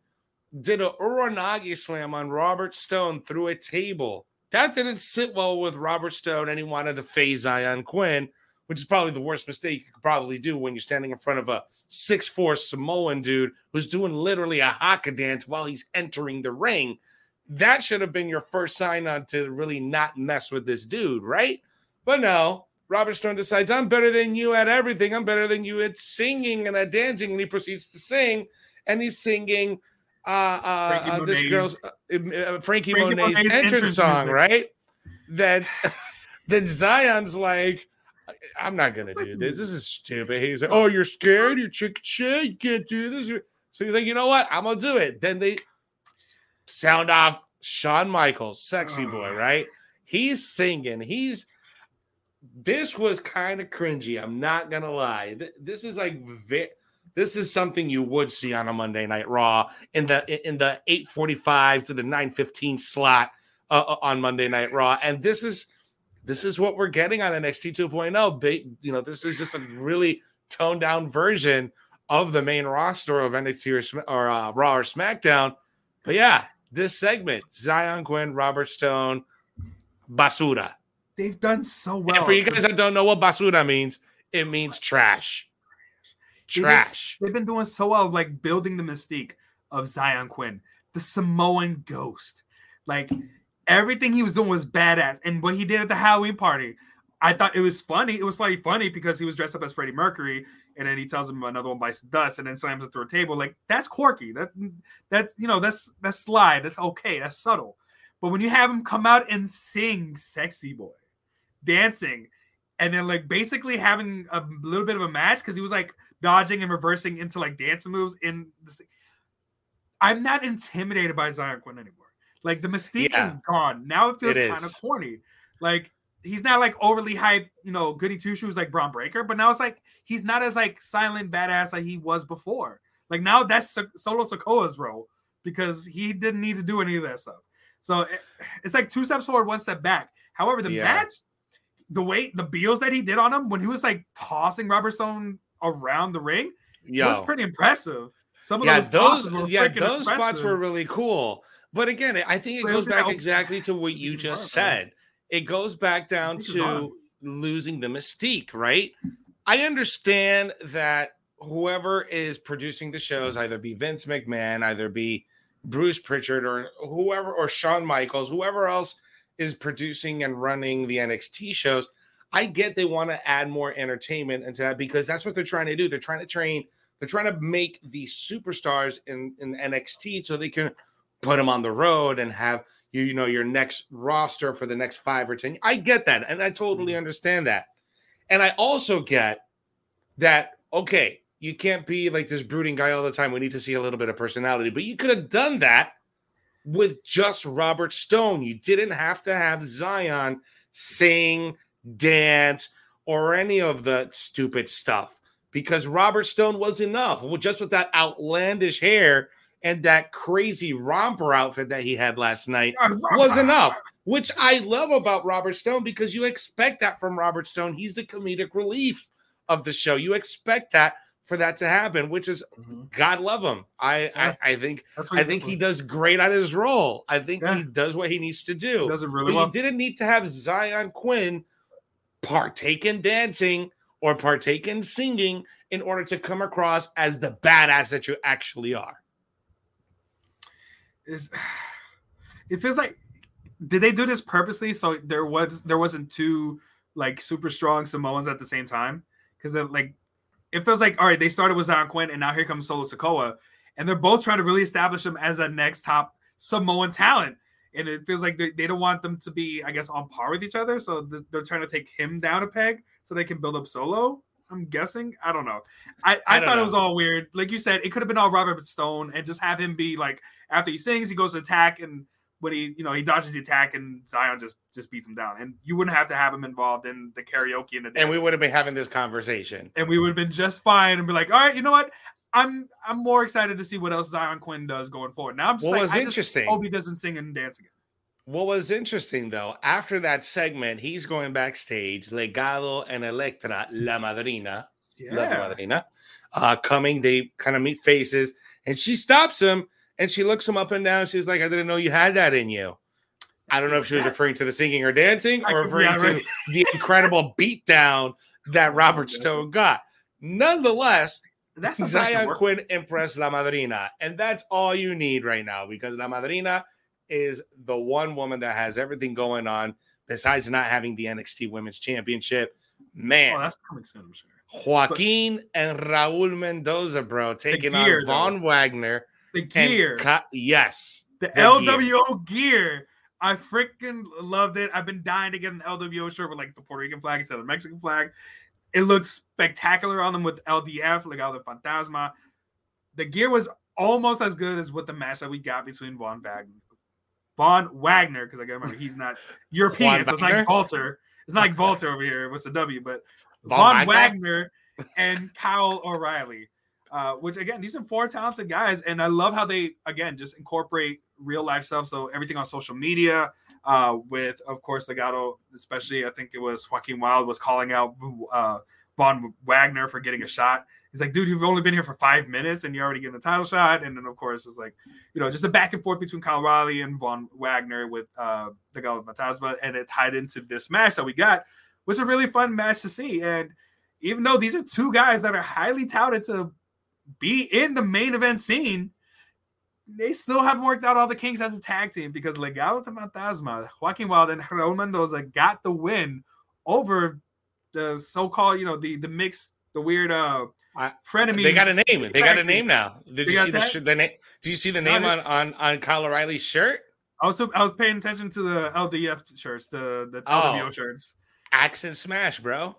did a Uranage slam on Robert Stone through a table. That didn't sit well with Robert Stone, and he wanted to face Xyon Quinn, which is probably the worst mistake you could probably do when you're standing in front of a six-four Samoan dude who's doing literally a haka dance while he's entering the ring that should have been your first sign on to really not mess with this dude, right? But no, Robert Stone decides, I'm better than you at everything. I'm better than you at singing and at dancing. And he proceeds to sing, and he's singing uh, uh, uh this girl's uh, uh, Frankie, Frankie Monet's, entrance, entrance song, music. right? That <laughs> then Xyon's like, I'm not gonna do this. This is stupid. He's like, Oh, you're scared? You're chicken shit. You can't do this. So he's like, you know what? I'm gonna do it. Then they sound off Shawn Michaels, sexy boy, right? He's singing. He's this was kind of cringy. I'm not gonna lie. This is like this is something you would see on a Monday Night Raw in the in the 8:45 to the 9:15 slot uh, uh, on Monday Night Raw, and this is this is what we're getting on NXT 2.0. You know, this is just a really toned down version of the main roster of NXT or, or uh, Raw or SmackDown. But yeah, this segment Xyon Quinn, Robert Stone, basura. They've done so well. And for you guys that don't know what basura means, it means trash. Trash. They've been doing so well, like building the mystique of Xyon Quinn, the Samoan ghost. Like everything he was doing was badass. And what he did at the Halloween party, I thought it was funny. It was slightly funny because he was dressed up as Freddie Mercury and then he tells him another one bites the dust and then slams it through a table. Like that's quirky. That's that's you know that's that's sly. That's okay. That's subtle. But when you have him come out and sing "Sexy Boy," dancing, and then like basically having a little bit of a match because he was like dodging and reversing into like dance moves in. The, I'm not intimidated by Xyon Quinn anymore. Like the mystique yeah. is gone. Now it feels kind of corny. Like he's not like overly hyped, you know, goody two shoes like Bron Breakker, but now it's like he's not as like silent badass like he was before. Like now that's Solo Sikoa's role because he didn't need to do any of that stuff. So it, it's like two steps forward, one step back. However, the yeah. match, the way the beals that he did on him when he was like tossing Robert Stone around the ring Yo. was pretty impressive. Some of yeah, those, those yeah, those impressive. spots were really cool. But again, I think it goes back exactly to what you just said it goes back down to losing the mystique, right? I understand that whoever is producing the shows, either be Vince McMahon, either be Bruce Pritchard or whoever or Shawn Michaels, whoever else is producing and running the NXT shows. I get they want to add more entertainment into that because that's what they're trying to do. They're trying to train, they're trying to make these superstars in, in NXT so they can put them on the road and have you, you know, your next roster for the next five or 10. I get that. And I totally mm-hmm. understand that. And I also get that, okay, you can't be like this brooding guy all the time. We need to see a little bit of personality, but you could have done that with just Robert Stone. You didn't have to have Xyon sing, dance, or any of the stupid stuff because Robert Stone was enough. Well, just with that outlandish hair and that crazy romper outfit that he had last night was enough. Which I love about Robert Stone because you expect that from Robert Stone. He's the comedic relief of the show. You expect that for that to happen, which is mm-hmm. God love him. I yeah. I, I, think I think he does great at his role. I think yeah. he does what he needs to do. He does it really but well. He didn't need to have Xyon Quinn partake in dancing or partake in singing in order to come across as the badass that you actually are. Is <sighs> it feels like did they do this purposely so there was there wasn't two like super strong Samoans at the same time? Because like it feels like all right, they started with Xyon Quinn, and now here comes Solo Sikoa, and they're both trying to really establish him as a next top Samoan talent. And it feels like they, they don't want them to be, I guess, on par with each other. So they're trying to take him down a peg so they can build up Solo. I'm guessing. I don't know. I, I, I thought know. it was all weird. Like you said, it could have been all Robert Stone and just have him be like after he sings, he goes to attack and when he, you know, he dodges the attack and Xyon just just beats him down. And you wouldn't have to have him involved in the karaoke and the And we would have been having this conversation. And we would have been just fine and be like, all right, you know what? I'm I'm more excited to see what else Xyon Quinn does going forward. Now I'm just what like, was I interesting. hope he doesn't sing and dance again. What was interesting though, after that segment, he's going backstage, Legado and Elektra, La Madrina, yeah. La Madrina, uh, coming. They kind of meet faces, and she stops him and she looks him up and down. She's like, I didn't know you had that in you. I don't know if she was referring to the singing or dancing or referring to the incredible beatdown that <laughs> Robert Stone got. Nonetheless, that's Xyon Quinn impressed La Madrina. And that's all you need right now because La Madrina is the one woman that has everything going on besides not having the NXT Women's Championship. Man, oh, that's coming soon, I'm sure. Joaquin but, and Raul Mendoza, bro, taking gear, on Von though. Wagner the gear. yes. The, the LWO gear. gear. I freaking loved it. I've been dying to get an LWO shirt with like the Puerto Rican flag instead of the Mexican flag. It looks spectacular on them with LDF, like all the Fantasma. The gear was almost as good as what the match that we got between Von Wagner. Von Wagner, because I gotta remember he's not <laughs> European, so it's not like Walter. It's not like Walter over here. What's the W? But Von, Von Wagner <laughs> and Kyle O'Reilly. Uh, which again, these are four talented guys, and I love how they again just incorporate real life stuff. So everything on social media, uh, with of course Legado, especially I think it was Joaquin Wilde was calling out uh, Von Wagner for getting a shot. He's like, dude, you've only been here for five minutes and you're already getting a title shot. And then of course it's like, you know, just a back and forth between Kyle Riley and Von Wagner with uh Legado Fantasma, and it tied into this match that we got, was a really fun match to see. And even though these are two guys that are highly touted to be in the main event scene, they still haven't worked out all the kinks as a tag team because Legado de Fantasma, Joaquin Wilde, and Raul Mendoza got the win over the so-called, you know, the the mixed, the weird uh frenemies. They got a name. They got a name now. Did you see the, sh- the name? Do you see the name on on on Kyle O'Reilly's shirt? I was I was paying attention to the LDF shirts, the the oh. LWO shirts. Accent Smash, bro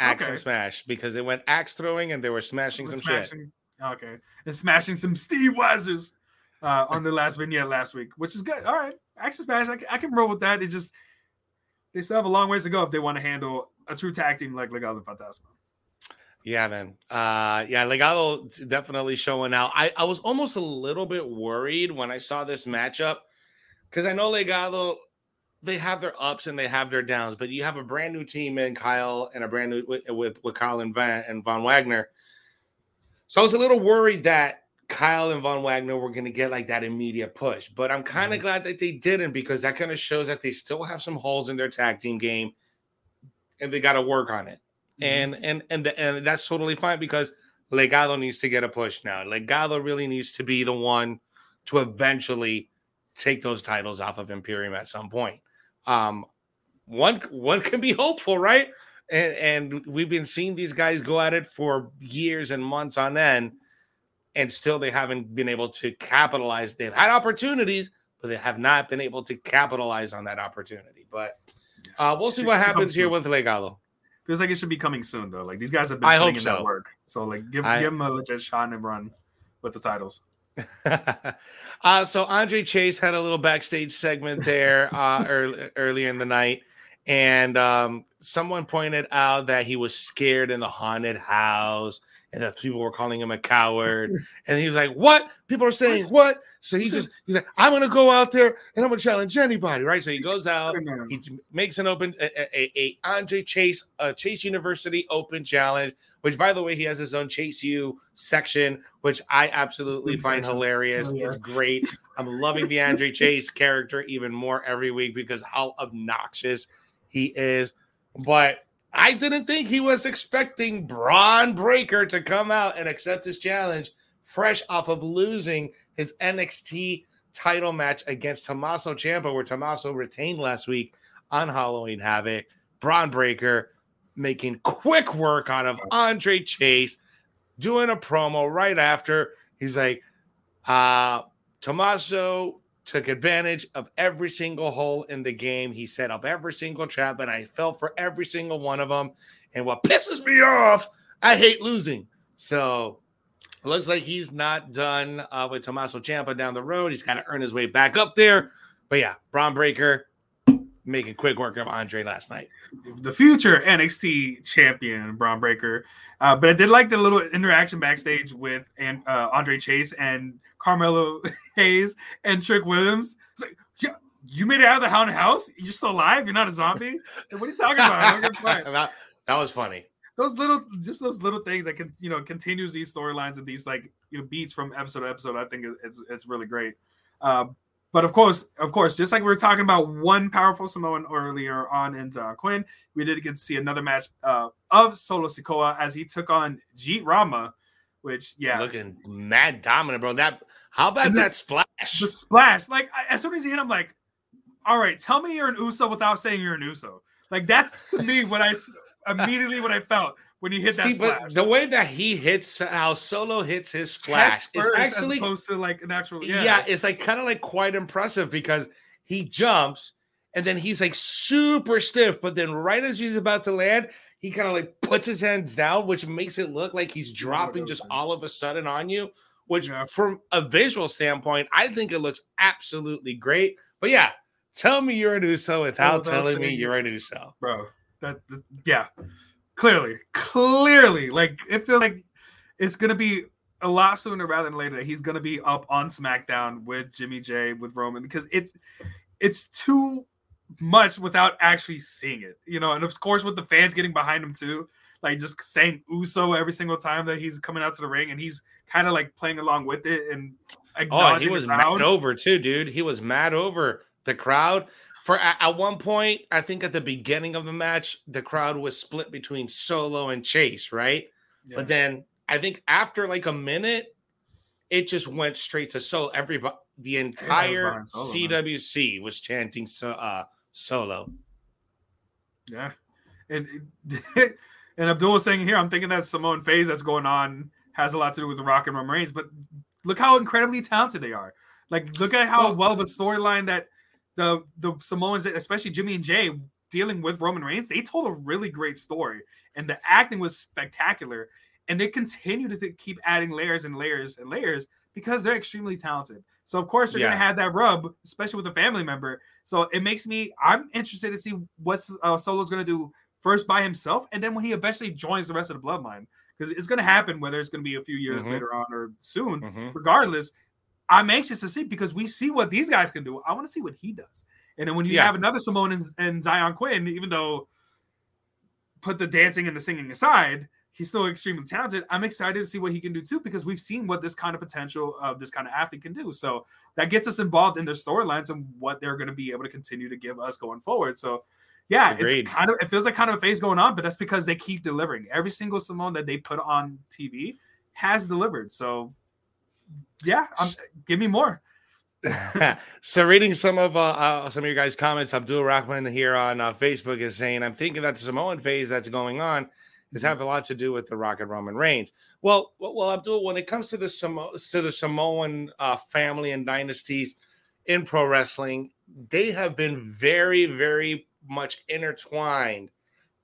axe okay. and smash because they went axe throwing and they were smashing some smashing, shit. Okay, and smashing some Steve Weisers uh, on the last <laughs> vignette last week, which is good. All right, axe and smash, I can, I can roll with that. It just they still have a long ways to go if they want to handle a true tag team like Legado Fantasma. Yeah, man. Uh, yeah, Legado definitely showing out. I, I was almost a little bit worried when I saw this matchup because I know Legado they have their ups and they have their downs, but you have a brand new team in Kyle and a brand new with with, with Kyle and Van and Von Wagner. So I was a little worried that Kyle and Von Wagner were going to get like that immediate push, but I'm kind of mm-hmm. glad that they didn't because that kind of shows that they still have some holes in their tag team game, and they got to work on it. Mm-hmm. And and and the, and that's totally fine because Legado needs to get a push now. Legado really needs to be the one to eventually take those titles off of Imperium at some point. Um, one one can be hopeful, right? And and we've been seeing these guys go at it for years and months on end, and still they haven't been able to capitalize. They've had opportunities, but they have not been able to capitalize on that opportunity. But uh, we'll see what happens here with Legado. Feels like it should be coming soon though. Like these guys have been I putting in so. that work. So like give I, give them a legit shot and run with the titles. <laughs> uh, so Andre Chase had a little backstage segment there <laughs> uh, early, earlier in the night, and um, someone pointed out that he was scared in the haunted house, and that people were calling him a coward. <laughs> and he was like, "What? People are saying what?" So he just he's like, "I'm gonna go out there and I'm gonna challenge anybody." Right? So he goes out, he makes an open a, a, a Andre Chase a Chase University Open Challenge which by the way, he has his own Chase U section, which I absolutely find hilarious. Oh, yeah. It's great. I'm loving the Andre <laughs> Chase character even more every week because how obnoxious he is. But I didn't think he was expecting Bron Breakker to come out and accept his challenge fresh off of losing his NXT title match against Tommaso Ciampa, where Tommaso retained last week on Halloween Havoc. Bron Breaker making quick work out of Andre Chase, doing a promo right after. He's like, uh, Tommaso took advantage of every single hole in the game. He set up every single trap, and I fell for every single one of them. And what pisses me off, I hate losing. So it looks like he's not done uh, with Tommaso Ciampa down the road. He's got to earn his way back up there. But yeah, Bron Breakker making quick work of Andre last night. The future NXT champion, Bron Breakker. Uh, but I did like the little interaction backstage with and uh, Andre Chase and Carmelo <laughs> Hayes and Trick Williams. It's like, yeah, you made it out of the haunted house. You're still alive. You're not a zombie. what are you talking about? <laughs> that, that was funny. Those little, just those little things that can, you know, continues these storylines and these like, you know, beats from episode to episode. I think it's it's really great. Uh, but of course, of course, just like we were talking about one powerful Samoan earlier on in uh, Quinn, we did get to see another match uh, of Solo Sikoa as he took on Jeet Rama, which yeah, looking mad dominant, bro. That how about that splash? The splash, like as soon as he hit, I'm like, all right, tell me you're an Uso without saying you're an Uso. Like that's to me what I immediately what I felt when he hit that See, splash. But the way that he hits, how Solo hits his splash is actually close to like an actual. Yeah, yeah it's like kind of like quite impressive because he jumps and then he's like super stiff, but then right as he's about to land, he kind of like puts his hands down, which makes it look like he's dropping just all of a sudden on you. Which, yeah. from a visual standpoint, I think it looks absolutely great. But yeah, tell me you're an Uso without oh, telling me you're an Uso, bro. That, that yeah, Clearly, clearly, like it feels like it's gonna be a lot sooner rather than later that he's gonna be up on SmackDown with Jimmy J with Roman because it's it's too much without actually seeing it, you know. And of course, with the fans getting behind him too, like just saying Uso every single time that he's coming out to the ring, and he's kind of like playing along with it and. Oh, he was mad over too, dude. He was mad over the crowd for at, one point, I think at the beginning of the match, the crowd was split between Solo and Chase, right? Yeah. But then I think after like a minute, it just went straight to Solo. Everybody, the entire Solo, CWC man. was chanting so, uh, Solo. Yeah, and <laughs> and Abdul was saying here, I'm thinking that Simone phase that's going on has a lot to do with the Rock and Roman Reigns, but look how incredibly talented they are. Like, look at how well, well a storyline that the the Samoans, especially Jimmy and Jay, dealing with Roman Reigns, they told a really great story, and the acting was spectacular. And they continue to keep adding layers and layers and layers because they're extremely talented. So of course they're yeah. gonna have that rub, especially with a family member. So it makes me I'm interested to see what uh, Solo's gonna do first by himself, and then when he eventually joins the rest of the bloodline, because it's gonna happen whether it's gonna be a few years mm-hmm. later on or soon. Mm-hmm. Regardless, I'm anxious to see because we see what these guys can do. I want to see what he does. And then when you yeah. have another Simone and, and Xyon Quinn, even though put the dancing and the singing aside, he's still extremely talented. I'm excited to see what he can do too because we've seen what this kind of potential of this kind of athlete can do. So that gets us involved in their storylines and what they're going to be able to continue to give us going forward. So yeah, Agreed. it's kind of it feels like kind of a phase going on, but that's because they keep delivering. Every single Simone that they put on TV has delivered. So, yeah, I'm, give me more. <laughs> so reading some of uh, uh, some of your guys' comments, Abdul Rahman here on uh, Facebook is saying, "I'm thinking that the Samoan phase that's going on is have a lot to do with the Rocket Roman Reigns." Well, well, well, Abdul, when it comes to the Samo- to the Samoan uh, family and dynasties in pro wrestling, they have been very, very much intertwined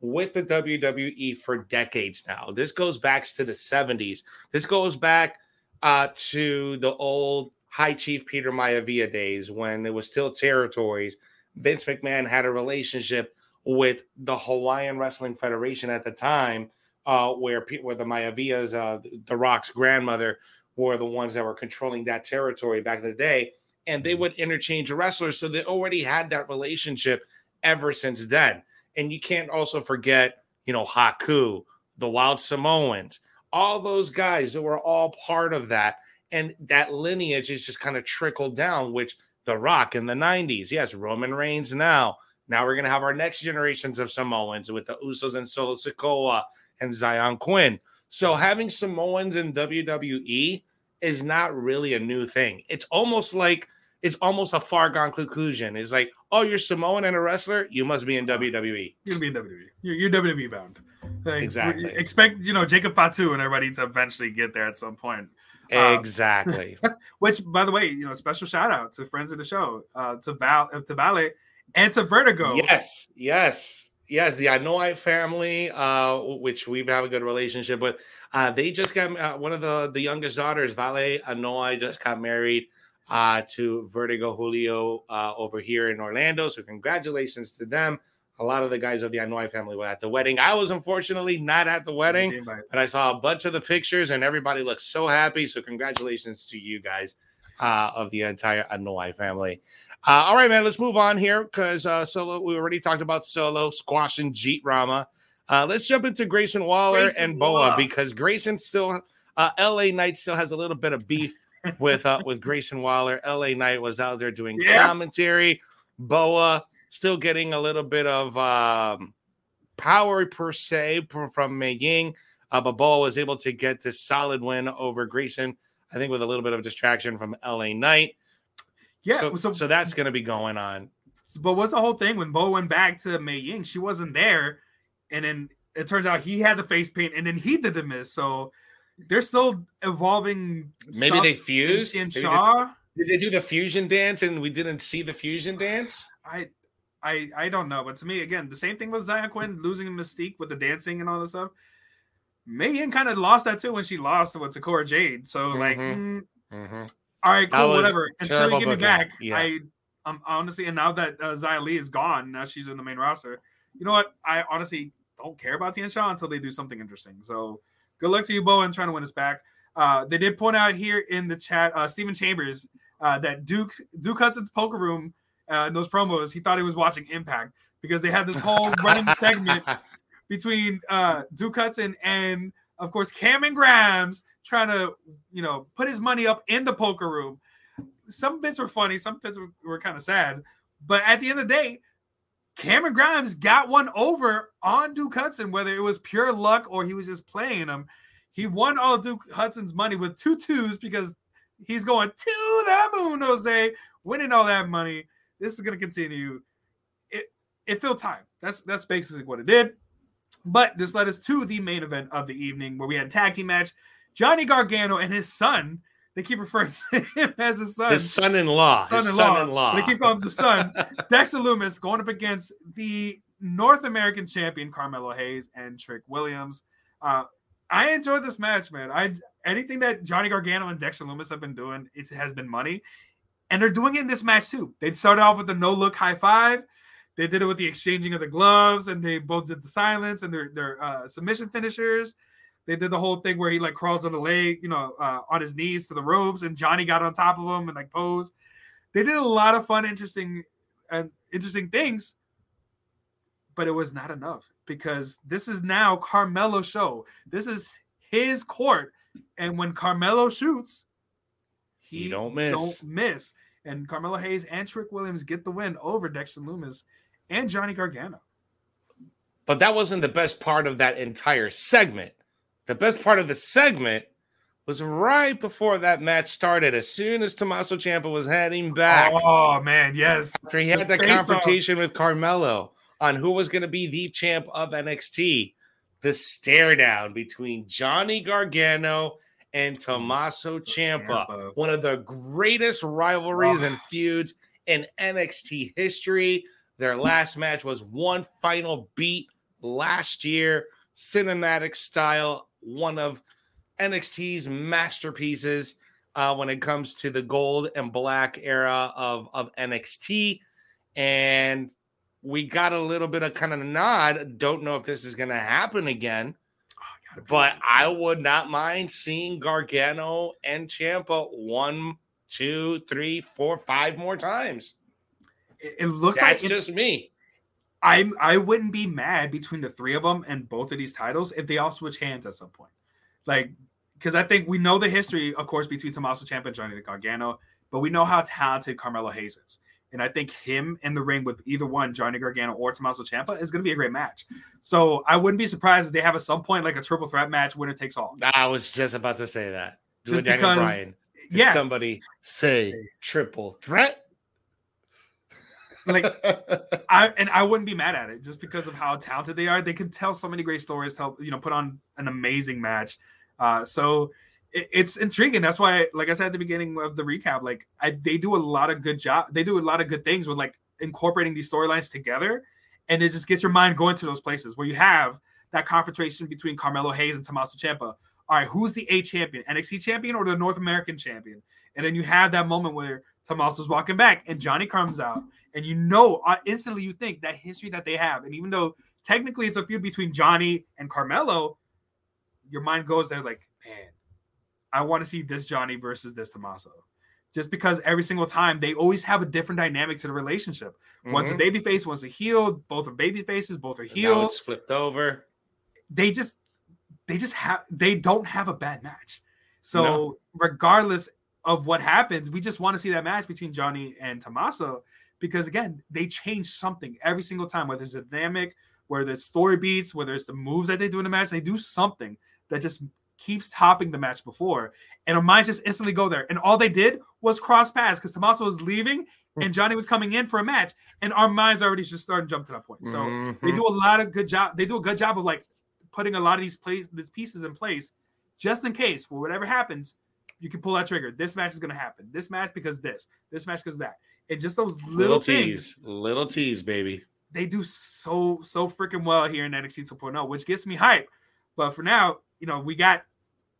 with the WWE for decades now. This goes back to the 70s. This goes back uh, to the old High Chief Peter Maivia days when it was still territories. Vince McMahon had a relationship with the Hawaiian Wrestling Federation at the time, uh, where where the Maivias, uh, the Rock's grandmother, were the ones that were controlling that territory back in the day, and they would interchange wrestlers. So they already had that relationship ever since then. And you can't also forget, you know, Haku, the Wild Samoans, all those guys that were all part of that. And that lineage is just kind of trickled down, which The Rock in the 90s, yes, Roman Reigns now. Now we're going to have our next generations of Samoans with the Usos and Solo Sikoa and Xyon Quinn. So having Samoans in WWE is not really a new thing. It's almost like it's almost a far gone conclusion. It's like, oh, you're Samoan and a wrestler, you must be in WWE. You're gonna be in WWE. You're, you're WWE bound. Like, exactly. Expect you know Jacob Fatu and everybody to eventually get there at some point. Um, exactly. <laughs> Which, by the way, you know, special shout out to friends of the show, uh, to Val, uh, to Ballet, and to Vertigo. Yes, yes, yes. The Anoa'i family, uh, which we have a good relationship with. Uh, they just got uh, one of the the youngest daughters, Vale Anoa'i, just got married uh, to Vertigo Julio uh, over here in Orlando. So congratulations to them. A lot of the guys of the Anoa'i family were at the wedding. I was unfortunately not at the wedding, but I saw a bunch of the pictures and everybody looks so happy. So congratulations to you guys uh, of the entire Anoa'i family. Uh, all right, man, let's move on here because uh, Solo, we already talked about Solo squashing Jeet Rama. Uh, let's jump into Grayson Waller Grayson and Boa because Grayson still, uh, LA Knight still has a little bit of beef with uh, with Grayson Waller. LA Knight was out there doing yeah. commentary. Boa still getting a little bit of um, power per se from Mei Ying. Uh, but Boa was able to get this solid win over Grayson, I think with a little bit of distraction from LA Knight. Yeah, so, so, so that's going to be going on. But what's the whole thing when Bo went back to Mei Ying? She wasn't there, and then it turns out he had the face paint, and then he did the miss. So they're still evolving. Maybe they fused. Shaw. They, did they do the fusion dance and we didn't see the fusion dance? I I I don't know, but to me, again, the same thing with Xyon Quinn losing Mystique with the dancing and all this stuff. Ying kind of lost that too when she lost with Sakura Jade. So like, mm-hmm. Mm, mm-hmm. All right, cool, whatever. Until you get me back, yeah. I um honestly, and now that uh, Li is gone, now she's in the main roster. You know what? I honestly don't care about Tian Sha until they do something interesting. So good luck to you, Bowen, trying to win us back. Uh, they did point out here in the chat, uh, Stephen Chambers, uh, that Duke Duke Hudson's poker room uh, in those promos, he thought he was watching Impact because they had this whole <laughs> running segment between uh, Duke Hudson and, of course, Cameron Grimes trying to, you know, put his money up in the poker room. Some bits were funny, some bits were, were kind of sad, but at the end of the day, Cameron Grimes got one over on Duke Hudson, whether it was pure luck or he was just playing him. He won all Duke Hudson's money with two twos because he's going to the moon, Jose, winning all that money. This is going to continue. It it filled time. That's that's basically what it did. But this led us to the main event of the evening where we had a tag team match. Johnny Gargano and his son they keep referring to him as his son. His son-in-law. Son-in-law. His son-in-law. They keep calling him the son. <laughs> Dexter Lumis going up against the North American champion Carmelo Hayes and Trick Williams. Uh, I enjoyed this match, man. I anything that Johnny Gargano and Dexter Lumis have been doing, it has been money. And they're doing it in this match too. They started off with the no look high five. They did it with the exchanging of the gloves, and they both did the silence and their their uh, submission finishers. They did the whole thing where he like crawls on the leg, you know, uh, on his knees to the ropes, and Johnny got on top of him and like posed. They did a lot of fun, interesting, and interesting things, but it was not enough because this is now Carmelo's show. This is his court, and when Carmelo shoots, he, he don't miss. Don't miss. And Carmelo Hayes and Trick Williams get the win over Dexter Lumis and Johnny Gargano. But that wasn't the best part of that entire segment. The best part of the segment was right before that match started. As soon as Tommaso Ciampa was heading back, Oh man, yes. after he had the that confrontation with Carmelo on who was going to be the champ of NXT, the stare down between Johnny Gargano and Tommaso Ciampa, Ciampa. one of the greatest rivalries Oh. and feuds in NXT history. Their last match was one final beat last year, cinematic style, one of NXT's masterpieces uh, when it comes to the gold and black era of, of NXT. And we got a little bit of kind of nod. Don't know if this is going to happen again, Oh, but I would not mind seeing Gargano and Ciampa one, two, three, four, five more times. it, it looks That's like it- just me. I'm I wouldn't be mad between the three of them and both of these titles if they all switch hands at some point. Like, because I think we know the history, of course, between Tommaso Ciampa and Johnny Gargano, but we know how talented Carmelo Hayes is. And I think him in the ring with either one, Johnny Gargano or Tommaso Ciampa, is going to be a great match. So I wouldn't be surprised if they have at some point like a triple threat match, winner takes all. I was just about to say that. Just Daniel because- Bryan. Yeah, somebody say triple threat? Like <laughs> I and I wouldn't be mad at it just because of how talented they are. They could tell so many great stories, tell you know, put on an amazing match. Uh, so it, it's intriguing. That's why, like I said at the beginning of the recap, like I, they do a lot of good job. They do a lot of good things with like incorporating these storylines together, and it just gets your mind going to those places where you have that confrontation between Carmelo Hayes and Tommaso Ciampa. All right, who's the A champion, NXT champion or the North American champion? And then you have that moment where Tommaso's walking back and Johnny comes out, and you know uh, instantly you think that history that they have, and even though technically it's a feud between Johnny and Carmelo, your mind goes there like, man, I want to see this Johnny versus this Tommaso. Just because every single time they always have a different dynamic to the relationship. One's a Mhm. baby face, one's a heel. Both are baby faces, both are Now heel. it's flipped over. They just, they just have, they don't have a bad match. So No. regardless of what happens, we just want to see that match between Johnny and Tommaso because again, they change something every single time, whether it's a dynamic, whether it's story beats, whether it's the moves that they do in the match, they do something that just keeps topping the match before. And our minds just instantly go there. And all they did was cross paths because Tommaso was leaving and Johnny was coming in for a match. And our minds already just started to jump to that point. So they Mhm. do a lot of good job. They do a good job of like putting a lot of these place these pieces in place just in case for whatever happens, you can pull that trigger. This match is gonna happen. This match because this, this match because that. And just those little, little things tease, little tease, baby. they do so so freaking well here in NXT 2.0, which gets me hype. But for now, you know, we got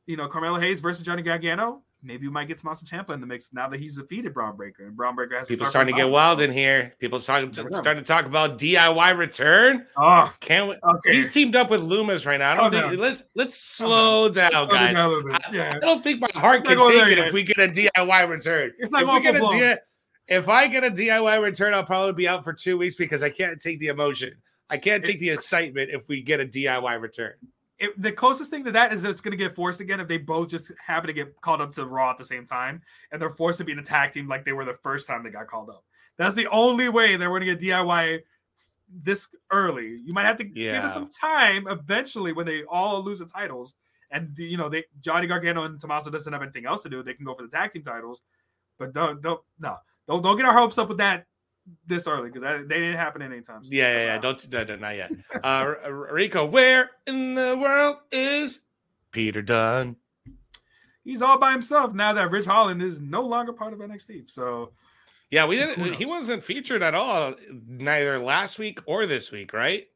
you know Carmelo Hayes versus Johnny Gargano. Maybe we might get Tommaso Ciampa in the mix now that he's defeated Bron Breakker, and Bron Breakker has to People start starting to get wild in here. People starting to, starting to talk about DIY return. Oh, Can't we? okay. He's teamed up with Lumis right now. I don't Calm think down. let's let's oh, slow down, Slow guys. down a little bit. I, Yeah. I don't think my heart It's can take it yet. if we get a DIY return. It's not if going we get a. DIY, if I get a DIY return, I'll probably be out for two weeks because I can't take the emotion. I can't take the excitement if we get a DIY return. it, the closest thing to that is it's going to get forced again if they both just happen to get called up to Raw at the same time and they're forced to be an a tag team like they were the first time they got called up. That's the only way they're going to get DIY this early. You might have to give it some time eventually when they all lose the titles. And you know, they Johnny Gargano and Tommaso doesn't have anything else to do. They can go for the tag team titles, but don't don't no don't don't get our hopes up with that this early because they didn't happen anytime soon. Yeah, yeah, yeah. Don't, no, no, not yet. <laughs> Uh, Rico, where in the world is Peter Dunn? he's all by himself now that Ridge Holland is no longer part of NXT. So Yeah, we didn't. He wasn't featured at all, neither last week or this week, right?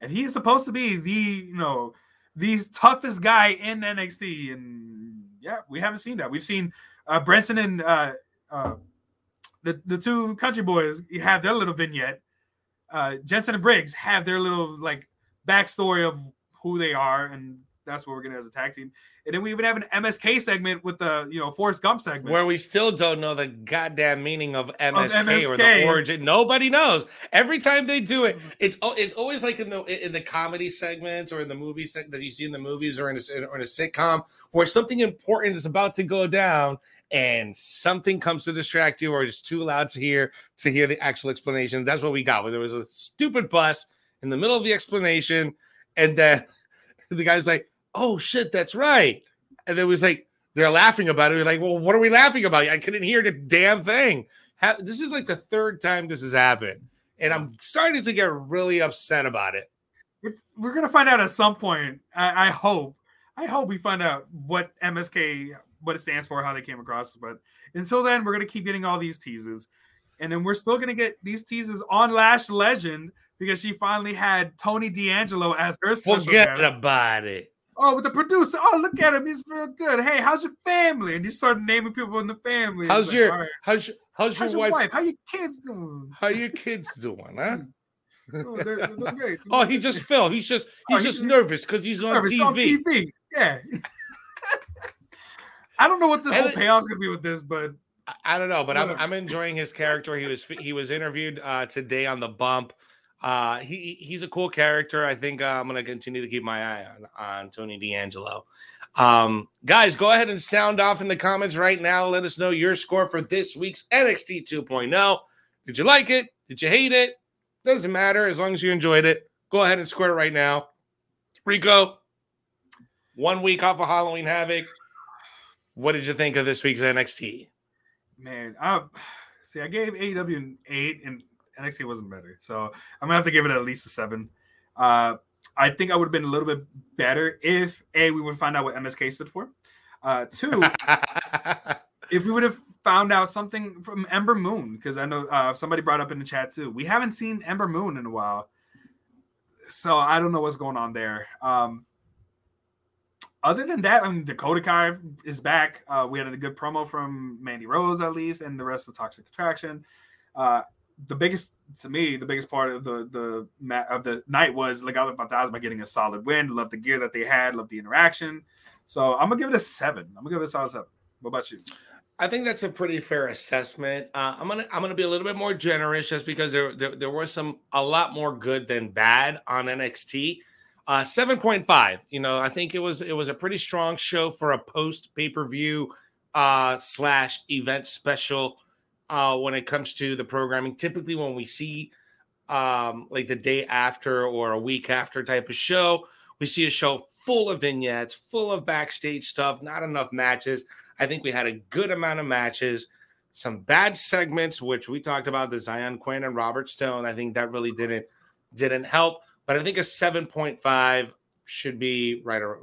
and he's supposed to be the you know the toughest guy in NXT, and yeah, we haven't seen that. We've seen uh, Brenson and uh, uh, the the two country boys have their little vignette. Uh, Jensen and Briggs have their little like backstory of who they are, and that's what we're gonna have as a tag team. And then we even have an MSK segment with the you know Forrest Gump segment. Where we still don't know the goddamn meaning of MSK, or the origin. Nobody knows. Every time they do it, it's it's always like in the in the comedy segments or in the movie seg- that you see in the movies or in a, or in a sitcom where something important is about to go down and something comes to distract you or it's too loud to hear to hear the actual explanation. That's what we got. Where there was a stupid bus in the middle of the explanation, and then <laughs> the guy's like, "Oh shit, that's right," and then was like they're laughing about it. We're like, well, what are we laughing about? I couldn't hear the damn thing. This is like the third time this has happened, and I'm starting to get really upset about it. It's, we're gonna find out at some point. I, I hope. I hope we find out what MSK, what it stands for, how they came across. But until then, we're gonna keep getting all these teases, and then we're still gonna get these teases on Lash Legend because she finally had Tony D'Angelo as her. Forget guest. about it. Oh, with the producer. Oh, look at him. He's real good. Hey, how's your family? And you start naming people in the family. How's your right. how's your how's, how's your, wife? wife? How your kids doing? How your kids doing, huh? <laughs> oh, they're, they're great. <laughs> oh, he just fell. He's just oh, he's oh, just he's, nervous because he's on TV. on TV. Yeah. <laughs> I don't know what the whole payoff's gonna be with this, but I don't know. But I'm I'm enjoying his character. He was he was interviewed uh, today on the bump. Uh, he he's a cool character. I think uh, I'm gonna continue to keep my eye on on Tony D'Angelo. Um, guys, go ahead and sound off in the comments right now. Let us know your score for this week's NXT 2.0. Did you like it? Did you hate it? Doesn't matter as long as you enjoyed it. Go ahead and score it right now. Rico, one week off of Halloween Havoc. What did you think of this week's NXT? Man, I see. I gave AEW an eight, and NXT wasn't better. So I'm gonna have to give it at least a seven. Uh, I think I would have been a little bit better if a we would find out what MSK stood for. Uh, two, <laughs> if we would have found out something from Ember Moon, because I know uh, somebody brought up in the chat too. We haven't seen Ember Moon in a while, so I don't know what's going on there. Um, other than that, I mean, Dakota Kai is back. Uh, we had a good promo from Mandy Rose, at least, and the rest of Toxic Attraction. Uh, the biggest to me, the biggest part of the the of the night was Legado Fantasma getting a solid win. Love the gear that they had, love the interaction. So I'm gonna give it a seven. I'm gonna give it a solid seven. What about you? I think that's a pretty fair assessment. Uh, I'm gonna I'm gonna be a little bit more generous just because there, there, there was some a lot more good than bad on NXT. Uh, seven point five. You know, I think it was it was a pretty strong show for a post pay per view uh, slash event special uh, when it comes to the programming. Typically, when we see um, like the day after or a week after type of show, we see a show full of vignettes, full of backstage stuff, not enough matches. I think we had a good amount of matches, some bad segments, which we talked about the Xyon Quinn and Robert Stone. I think that really didn't didn't help, but I think a 7.5 should be right or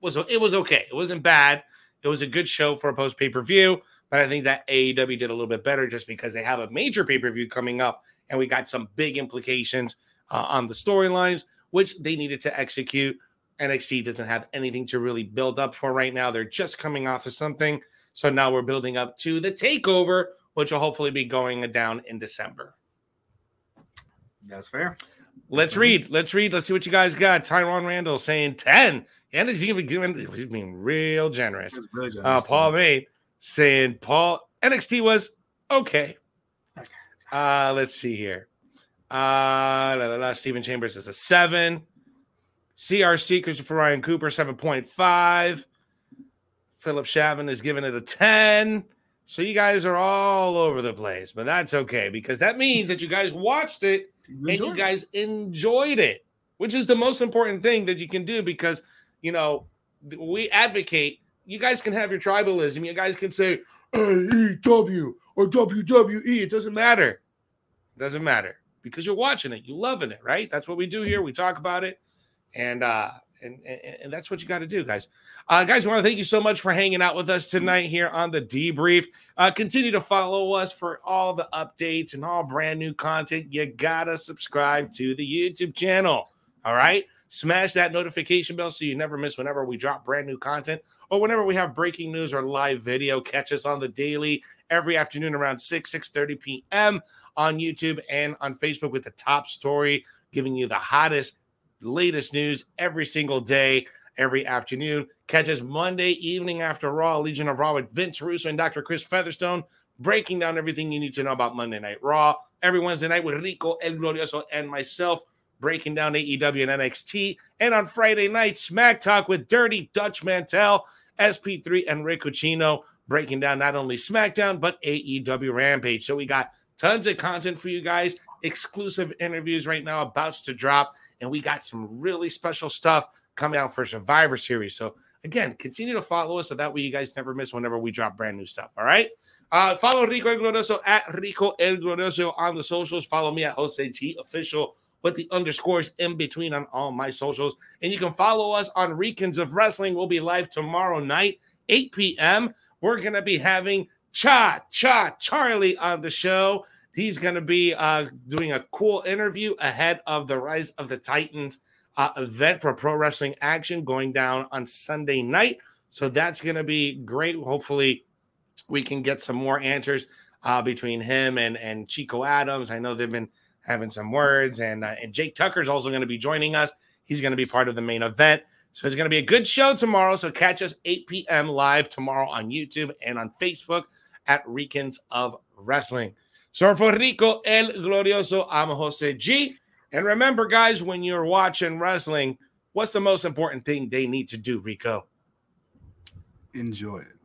was it was okay. It wasn't bad. It was a good show for a post pay per view. But I think that AEW did a little bit better just because they have a major pay per view coming up and we got some big implications uh, on the storylines, which they needed to execute. NXT doesn't have anything to really build up for right now. They're just coming off of something. So now we're building up to the takeover, which will hopefully be going down in December. That's fair. Let's read. Let's read. Let's see what you guys got. Tyron Randall saying 10. And he's even giving he's being real generous. Really generous uh, Paul Mate saying Paul NXT was okay. Uh, let's see here. Uh, la, la, la, Stephen Chambers is a seven. CRC Christopher Ryan Cooper 7.5. Philip Shavin is giving it a 10. So you guys are all over the place, but that's okay because that means that you guys watched it and you guys enjoyed it, which is the most important thing that you can do because you know we advocate you guys can have your tribalism. You guys can say <clears throat> AEW or WWE. It doesn't matter. It doesn't matter because you're watching it. You're loving it, right? That's what we do here. We talk about it, and uh, and and, and that's what you got to do, guys. Uh, guys, want to thank you so much for hanging out with us tonight here on the debrief. Uh, continue to follow us for all the updates and all brand new content. You gotta subscribe to the YouTube channel. All right. Smash that notification bell so you never miss whenever we drop brand new content or whenever we have breaking news or live video. Catch us on the daily every afternoon around 6, 6 30 p.m. on YouTube and on Facebook with the top story, giving you the hottest, latest news every single day, every afternoon. Catch us Monday evening after Raw, Legion of Raw with Vince Russo and Dr. Chris Featherstone, breaking down everything you need to know about Monday Night Raw. Every Wednesday night with Rico El Glorioso and myself breaking down AEW and NXT. And on Friday night, Smack Talk with Dirty Dutch Mantell, SP3, and Rick Ucchino breaking down not only SmackDown, but AEW Rampage. So we got tons of content for you guys, exclusive interviews right now about to drop. And we got some really special stuff coming out for Survivor Series. So again, continue to follow us so that way you guys never miss whenever we drop brand new stuff. All right. Uh, follow Rico El Glorioso at Rico El Glorioso on the socials. Follow me at Jose G Official with the underscores in between on all my socials. And you can follow us on Recons of Wrestling. We'll be live tomorrow night, 8 p.m. We're going to be having Cha Cha Charlie on the show. He's going to be uh, doing a cool interview ahead of the Rise of the Titans uh, event for pro wrestling action going down on Sunday night. So that's going to be great. Hopefully, we can get some more answers uh, between him and and Chico Adams. I know they've been having some words, and uh, and Jake Tucker's also going to be joining us. He's going to be part of the main event. So it's going to be a good show tomorrow. So catch us 8 p.m. live tomorrow on YouTube and on Facebook at Recons of Wrestling. So for Rico El Glorioso, I'm Jose G. And remember, guys, when you're watching wrestling, what's the most important thing they need to do, Rico? Enjoy it.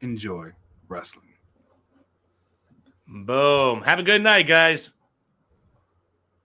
Enjoy wrestling. Boom. Have a good night, guys.